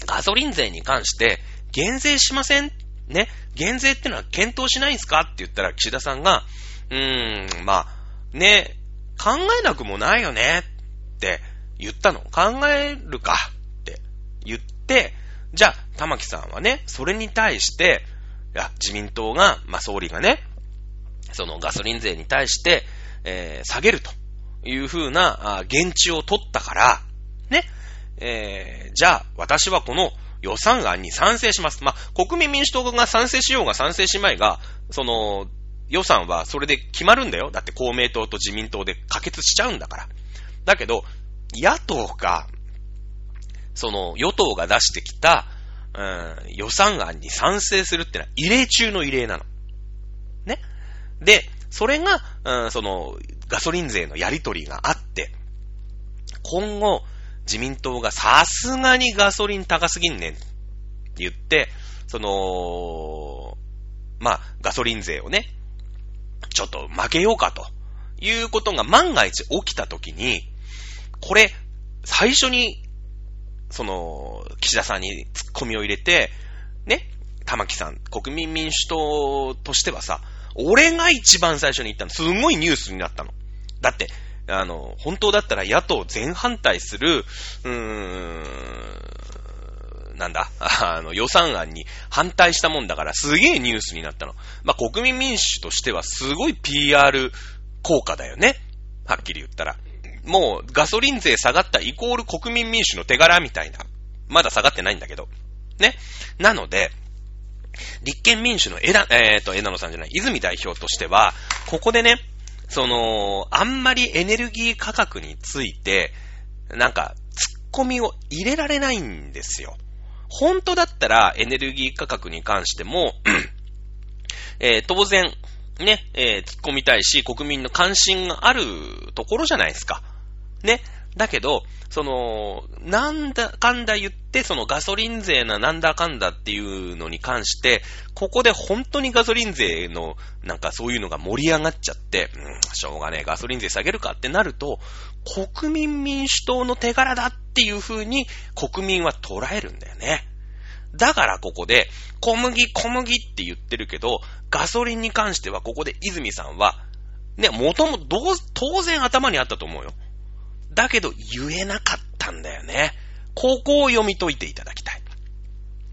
Speaker 1: ガソリン税に関して、減税しません？ね？減税ってのは検討しないんすか？って言ったら、岸田さんが、うーん、まあ、ね、考えなくもないよねって言ったの。考えるかって言って、じゃあ、玉木さんはね、それに対して、いや、自民党が、まあ、総理がね、そのガソリン税に対して、えー下げるというふうな、あ言地を取ったから、ね、えーじゃあ、私はこの予算案に賛成します。まあ、国民民主党が賛成しようが賛成しまいが、その、予算はそれで決まるんだよ。だって公明党と自民党で可決しちゃうんだから。だけど、野党が、その、与党が出してきた、うん、予算案に賛成するってのは異例中の異例なの。ね。で、それが、うん、その、ガソリン税のやり取りがあって、今後、自民党がさすがにガソリン高すぎんねんって言って、その、まあ、ガソリン税をね、ちょっと負けようかということが万が一起きたときに、これ、最初に、その、岸田さんに突っ込みを入れて、ね、玉木さん、国民民主党としてはさ、俺が一番最初に言ったの。すごいニュースになったの。だって、あの、本当だったら野党全反対する、うーん、なんだ、あの、予算案に反対したもんだから、すげえニュースになったの。まあ、国民民主としてはすごい PR 効果だよね。はっきり言ったら。もう、ガソリン税下がったイコール国民民主の手柄みたいな。まだ下がってないんだけど。ね。なので、立憲民主の枝、えっ、ー、と、枝野さんじゃない、泉代表としては、ここでね、その、あんまりエネルギー価格について、なんか、突っ込みを入れられないんですよ。本当だったらエネルギー価格に関しても えー、当然、ね、えー、突っ込みたいし、国民の関心があるところじゃないですか。ね。だけど、その、なんだかんだ言って、そのガソリン税ななんだかんだっていうのに関して、ここで本当にガソリン税の、なんかそういうのが盛り上がっちゃって、うん、しょうがねえ、ガソリン税下げるかってなると、国民民主党の手柄だっていう風に国民は捉えるんだよね。だからここで、小麦小麦って言ってるけど、ガソリンに関してはここで泉さんは、ね、もともと当然頭にあったと思うよ。だけど言えなかったんだよね。ここを読み解いていただきたい。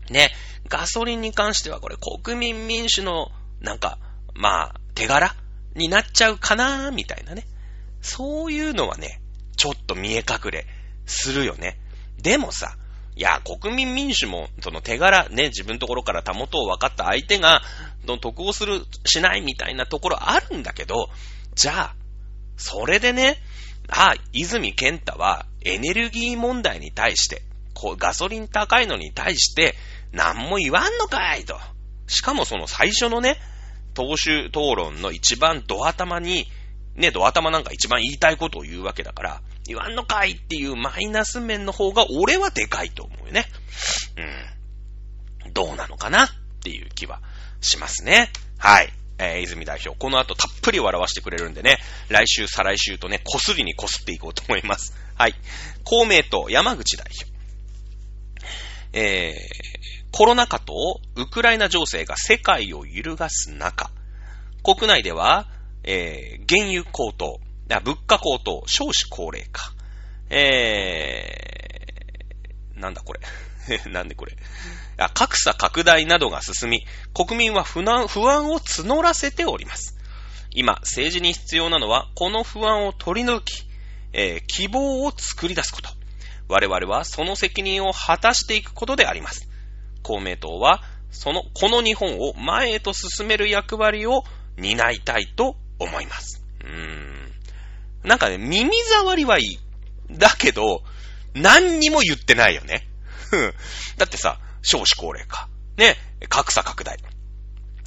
Speaker 1: ね、ガソリンに関してはこれ国民民主のなんか、まあ、手柄？になっちゃうかなみたいなね。そういうのはね、ちょっと見え隠れするよね。でもさ、いや、国民民主も、その手柄、ね、自分のところからたもとを分かった相手が、の得をする、しないみたいなところあるんだけど、じゃあ、それでね、あ、泉健太はエネルギー問題に対して、こうガソリン高いのに対して、何も言わんのかいと。しかもその最初のね、党首討論の一番ド頭に、ね、ド頭なんか一番言いたいことを言うわけだから、言わんのかいっていうマイナス面の方が俺はでかいと思うよね。うん。どうなのかなっていう気はしますね。はい。えー、泉代表、この後たっぷり笑わしてくれるんでね、来週、再来週とね、こすりにこすっていこうと思います。はい。公明党、山口代表。えー、コロナ禍とウクライナ情勢が世界を揺るがす中、国内では、えー、原油高騰、物価高騰、少子高齢化、えー、なんだこれ。なんでこれ。格差拡大などが進み、国民は不安不安を募らせております。今、政治に必要なのは、この不安を取り除き、えー、希望を作り出すこと。我々はその責任を果たしていくことであります。公明党は、その、この日本を前へと進める役割を担いたいと思います。うーん。なんかね、耳障りはいい。だけど、何にも言ってないよね。だってさ、少子高齢化。ね、格差拡大。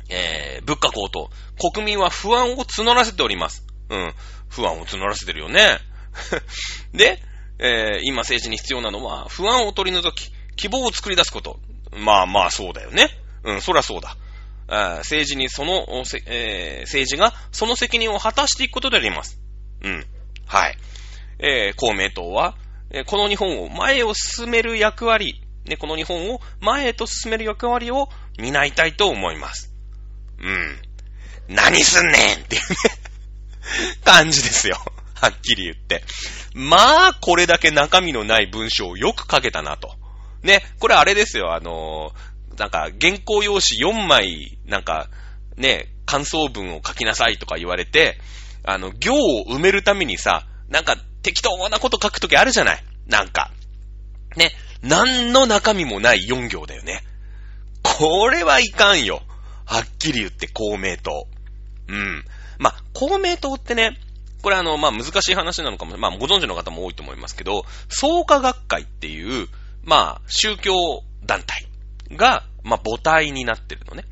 Speaker 1: えー、物価高騰。国民は不安を募らせております。うん。不安を募らせてるよね。で、えー、今政治に必要なのは、不安を取り除き、希望を作り出すこと。まあまあ、そうだよね。うん、そりゃそうだ。政治にその、えー、政治がその責任を果たしていくことであります。うん。はい。えー、公明党は、えこの日本を前を進める役割ね、この日本を前へと進める役割を担いたいと思います。うん。何すんねんっていうね感じですよ。はっきり言って。まあ、これだけ中身のない文章をよく書けたなと。ね、これあれですよ、あのー、なんか、原稿用紙4枚、なんか、ね、感想文を書きなさいとか言われて、あの、行を埋めるためにさ、なんか適当なこと書くときあるじゃないなんか。ね、何の中身もない4行だよね。これはいかんよ。はっきり言って公明党。うん。まあ、公明党ってね、これあの、まあ、難しい話なのかも、まあ、ご存知の方も多いと思いますけど、創価学会っていう、まあ、宗教団体が、まあ、母体になってるのね。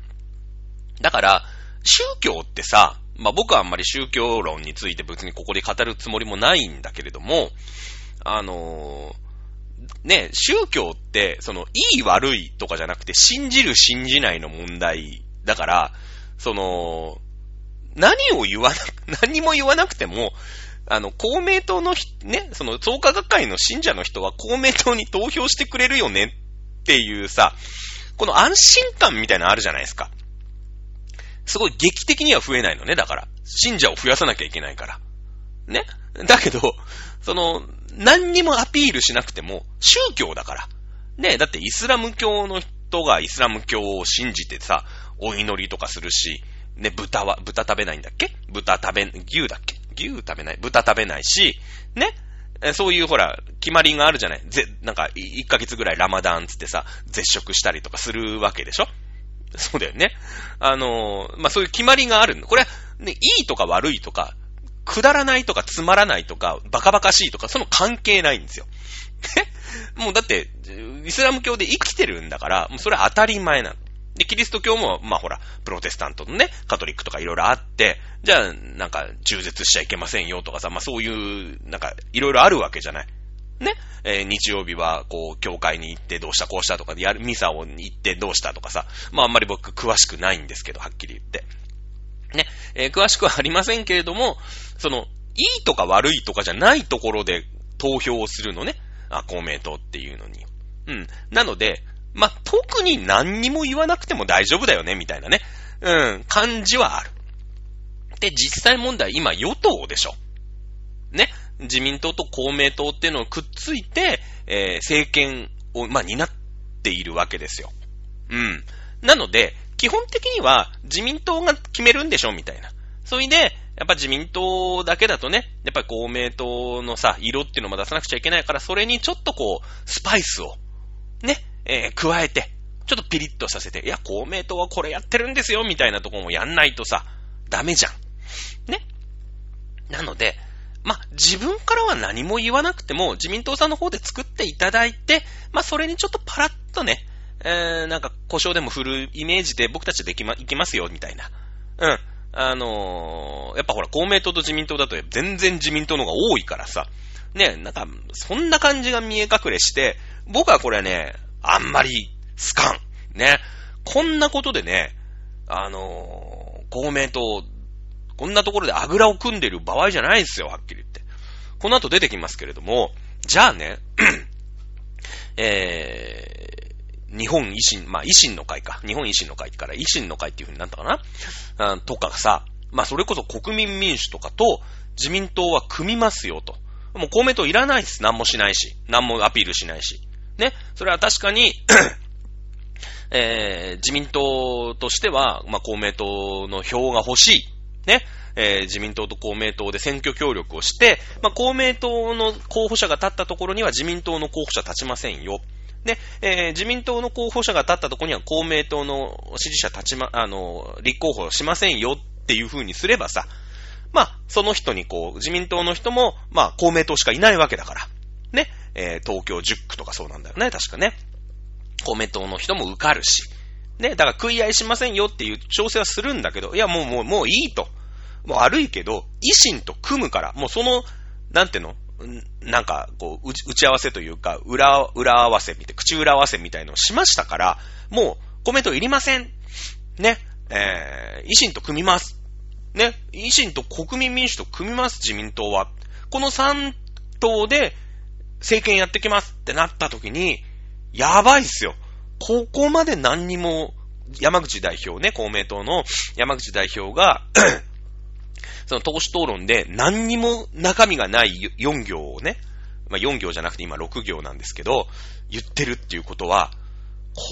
Speaker 1: だから、宗教ってさ、まあ僕はあんまり宗教論について別にここで語るつもりもないんだけれども、あのー、ね、宗教って、その、いい悪いとかじゃなくて、信じる信じないの問題だから、その、何を言わな、何も言わなくても、あの、公明党のね、その創価学会の信者の人は公明党に投票してくれるよねっていうさ、この安心感みたいなのあるじゃないですか。すごい劇的には増えないのね、だから。信者を増やさなきゃいけないから。ね。だけど、その、何にもアピールしなくても、宗教だから。ね。だってイスラム教の人がイスラム教を信じてさ、お祈りとかするし、ね、豚は、豚食べないんだっけ？豚食べ、牛だっけ？牛食べない豚食べないし、ね。そういうほら、決まりがあるじゃない？ぜ、なんか、1ヶ月ぐらいラマダンつってさ、絶食したりとかするわけでしょ？そうだよね。あのー、まあ、そういう決まりがあるの。これ、ね、いいとか悪いとか、くだらないとかつまらないとか、バカバカしいとか、その関係ないんですよ。もうだって、イスラム教で生きてるんだから、もうそれは当たり前なの。で、キリスト教も、まあほら、プロテスタントのね、カトリックとかいろいろあって、じゃあ、なんか、中絶しちゃいけませんよとかさ、まあそういう、なんか、いろいろあるわけじゃない。ね、えー、日曜日は、こう、教会に行ってどうしたこうしたとかでやる、ミサを行ってどうしたとかさ、まああんまり僕詳しくないんですけど、はっきり言って。ね、えー、詳しくはありませんけれども、その、いいとか悪いとかじゃないところで投票をするのね。あ、公明党っていうのに。うん。なので、まあ、特に何にも言わなくても大丈夫だよね、みたいなね。うん、感じはある。で、実際問題、今、与党でしょ。ね。自民党と公明党っていうのをくっついて、えー、政権を、まあ、担っているわけですよ。うん。なので、基本的には自民党が決めるんでしょみたいな。それで、やっぱ自民党だけだとね、やっぱり公明党のさ、色っていうのも出さなくちゃいけないから、それにちょっとこう、スパイスを、ね、えー、加えて、ちょっとピリッとさせて、いや、公明党はこれやってるんですよ、みたいなとこもやんないとさ、ダメじゃん。ね。なので、ま自分からは何も言わなくても、自民党さんの方で作っていただいて、まそれにちょっとパラッとね、えー、なんか、故障でも振るイメージで僕たちできま、いきますよ、みたいな。うん。あのー、やっぱほら、公明党と自民党だと全然自民党の方が多いからさ、ね、なんか、そんな感じが見え隠れして、僕はこれね、あんまり好かん。ね。こんなことでね、あのー、公明党、こんなところであぐらを組んでる場合じゃないですよ、はっきり言って。この後出てきますけれども、じゃあね、え、日本維新、まあ維新の会か。日本維新の会から維新の会っていう風になったかな？うんとかさ、まあそれこそ国民民主とかと自民党は組みますよと。もう公明党いらないです。何もしないし。何もアピールしないし。ね。それは確かに えー、自民党としては、まあ、公明党の票が欲しい。ね。えー、自民党と公明党で選挙協力をして、まあ、公明党の候補者が立ったところには自民党の候補者立ちませんよ。で、えー、自民党の候補者が立ったところには公明党の支持者立ちま、あの、立候補しませんよっていう風にすればさ、まあ、その人にこう、自民党の人も、まあ、公明党しかいないわけだから。ね。えー、東京10区とかそうなんだよね、確かね。公明党の人も受かるし。ね。だから食い合いしませんよっていう調整はするんだけど、いや、もう、もう、もういいと。もう悪いけど、維新と組むから、もうその、なんていうのなんか、こう、打ち合わせというか、裏、裏合わせみたい、口裏合わせみたいのをしましたから、もう、コメントいりません。ね。えー、維新と組みます。ね。維新と国民民主と組みます、自民党は。この3党で政権やってきますってなった時に、やばいっすよ。ここまで何にも、山口代表ね、公明党の山口代表がその党首討論で何にも中身がない4行をね、まあ4行じゃなくて今6行なんですけど、言ってるっていうことは、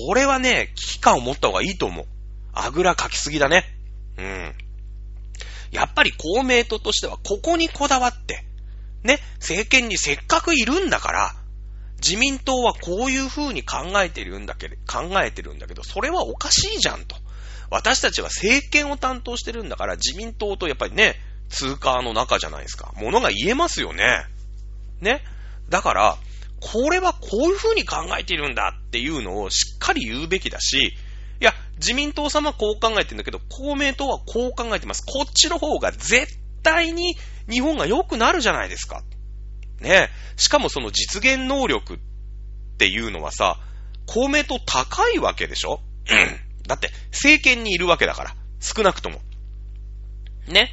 Speaker 1: これはね、危機感を持った方がいいと思う。あぐらかきすぎだね。うん。やっぱり公明党としてはここにこだわって、ね、政権にせっかくいるんだから、自民党はこういう風に考えてるんだけど、考えてるんだけど、それはおかしいじゃんと。私たちは政権を担当してるんだから、自民党とやっぱりね、通貨の中じゃないですか。ものが言えますよね。ね。だから、これはこういう風に考えているんだっていうのをしっかり言うべきだし、いや、自民党様はこう考えてるんだけど、公明党はこう考えてます。こっちの方が絶対に日本が良くなるじゃないですか。ねしかもその実現能力っていうのはさ、公明党高いわけでしょ。だって、政権にいるわけだから。少なくとも。ね。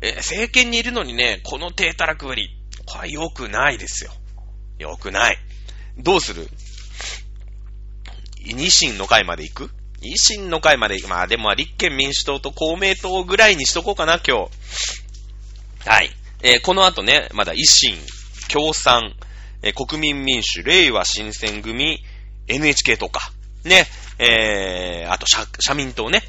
Speaker 1: えー、政権にいるのにね、この低たらくぶり。これは良くないですよ。良くない。どうする？維新の会まで行く？維新の会まで行く。まあでも立憲民主党と公明党ぐらいにしとこうかな、今日。はい。えー、この後ね、まだ維新、共産、えー、国民民主、令和新選組、NHK とか、ね、えー、あと社、社民党ね、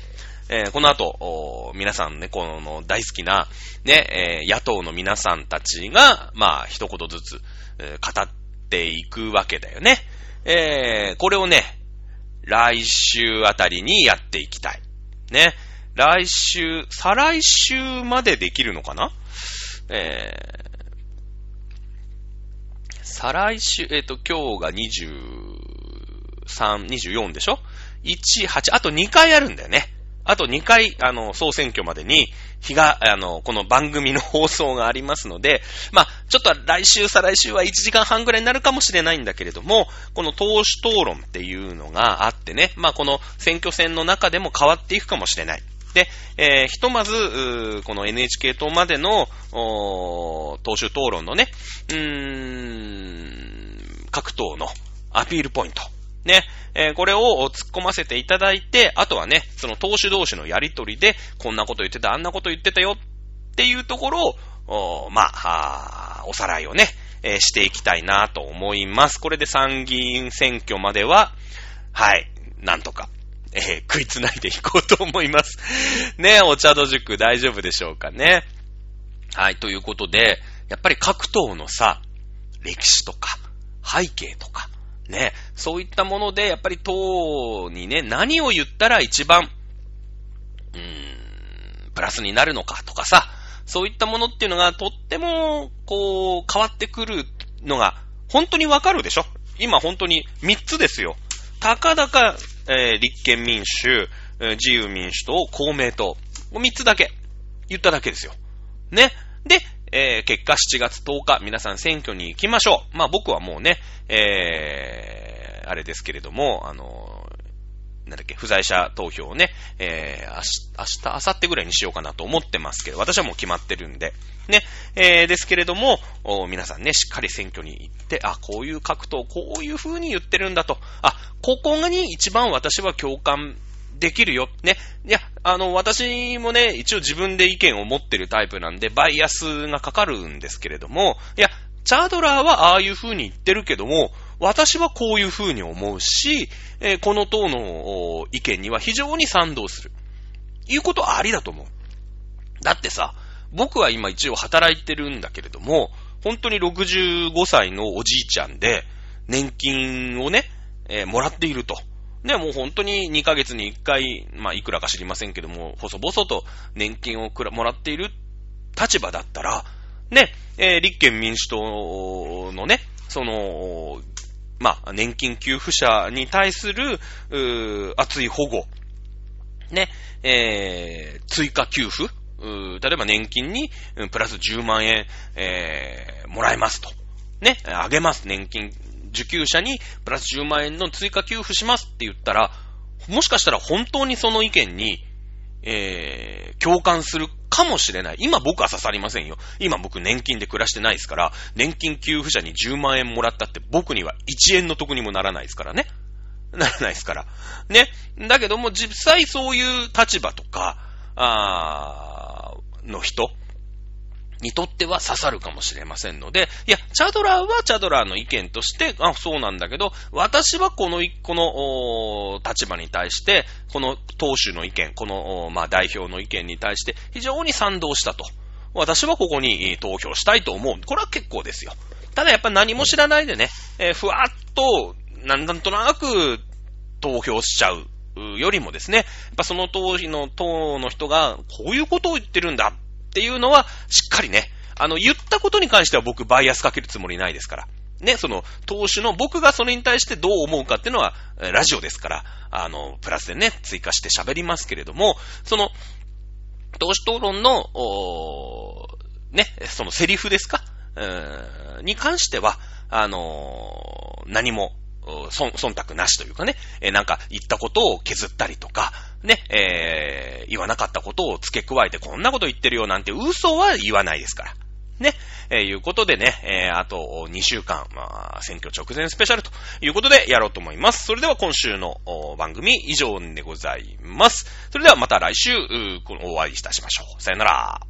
Speaker 1: えー、この後、皆さんね、この大好きな、ね、えー、野党の皆さんたちが、まあ、一言ずつ、えー、語っていくわけだよね。えー、これをね、来週あたりにやっていきたい。ね。来週、再来週までできるのかな？えー、再来週、えっ、ー、と、今日が3、24でしょ ?1、8、あと2回あるんだよね。あと2回、あの、総選挙までに、日が、あの、この番組の放送がありますので、まあ、ちょっと来週、再来週は1時間半ぐらいになるかもしれないんだけれども、この党首討論っていうのがあってね、まあ、この選挙戦の中でも変わっていくかもしれない。で、えー、ひとまず、この NHK 党までの、党首討論のね、うーん、各党のアピールポイント。ね、えー、これを突っ込ませていただいて、あとはね、その投手同士のやりとりで、こんなこと言ってた、あんなこと言ってたよっていうところを、まあ、おさらいをね、えー、していきたいなと思います。これで参議院選挙までは、はい、なんとか、えー、食いつないでいこうと思います。ね、お茶戸塾大丈夫でしょうかね。はい、ということで、やっぱり各党のさ、歴史とか、背景とか、ね、そういったもので、やっぱり党にね、何を言ったら一番、うーん、プラスになるのかとかさ、そういったものっていうのがとっても、こう、変わってくるのが、本当にわかるでしょ？今本当に3つですよ。たかだか、えー、立憲民主、自由民主党、公明党。3つだけ。言っただけですよ。ね？で、えー、結果7月10日、皆さん選挙に行きましょう。まあ僕はもうね、えー、あれですけれども、あのなんだっけ、不在者投票をね、えー、明日、明日、明後日ぐらいにしようかなと思ってますけど、私はもう決まってるんで、ね、えー、ですけれども、皆さんね、しっかり選挙に行って、あ、こういう格闘、こういう風に言ってるんだと、あ、ここに一番私は共感できるよ。ね。いや、あの、私もね、一応自分で意見を持ってるタイプなんで、バイアスがかかるんですけれども、いや、チャードラーはああいう風に言ってるけども、私はこういう風に思うし、えー、この党の意見には非常に賛同する。いうことはありだと思う。だってさ、僕は今一応働いてるんだけれども、本当に65歳のおじいちゃんで、年金をね、えー、もらっていると。ね、もう本当に2ヶ月に1回、まあ、いくらか知りませんけども、細々と年金をもらっている立場だったら、ね、えー、立憲民主党のね、その、まあ、年金給付者に対する、う熱い保護、ね、えー、追加給付、う例えば年金に、プラス10万円、えー、もらえますと。ね、あげます、年金受給者にプラス10万円の追加給付しますって言ったら、もしかしたら本当にその意見に、えー、共感するかもしれない。今僕は刺さりませんよ。今僕年金で暮らしてないですから、年金給付者に10万円もらったって僕には1円の得にもならないですからね。ならないですから。ね。だけども実際そういう立場とか、あの人にとっては刺さるかもしれませんので、いや、チャドラーはチャドラーの意見として、あ、そうなんだけど、私はこの、この、立場に対して、この党首の意見、この、まあ、代表の意見に対して非常に賛同したと。私はここに投票したいと思う。これは結構ですよ。ただやっぱ何も知らないでね、えー、ふわっと、なんなんとなく投票しちゃうよりもですね、やっぱその党の党の人がこういうことを言ってるんだっていうのは、しっかりね、あの、言ったことに関しては僕バイアスかけるつもりないですから。ね、その、投手の僕がそれに対してどう思うかっていうのは、ラジオですから、あの、プラスでね、追加して喋りますけれども、その、投手討論の、おね、そのセリフですか？うに関しては、あのー、何も、忖度なしというかね、え、なんか言ったことを削ったりとか、ね、えー、言わなかったことを付け加えてこんなこと言ってるよなんて嘘は言わないですから。ね、えー、いうことでね、えー、あと2週間、まあ、選挙直前スペシャルということでやろうと思います。それでは今週の番組以上でございます。それではまた来週、お会いいたしましょう。さよなら。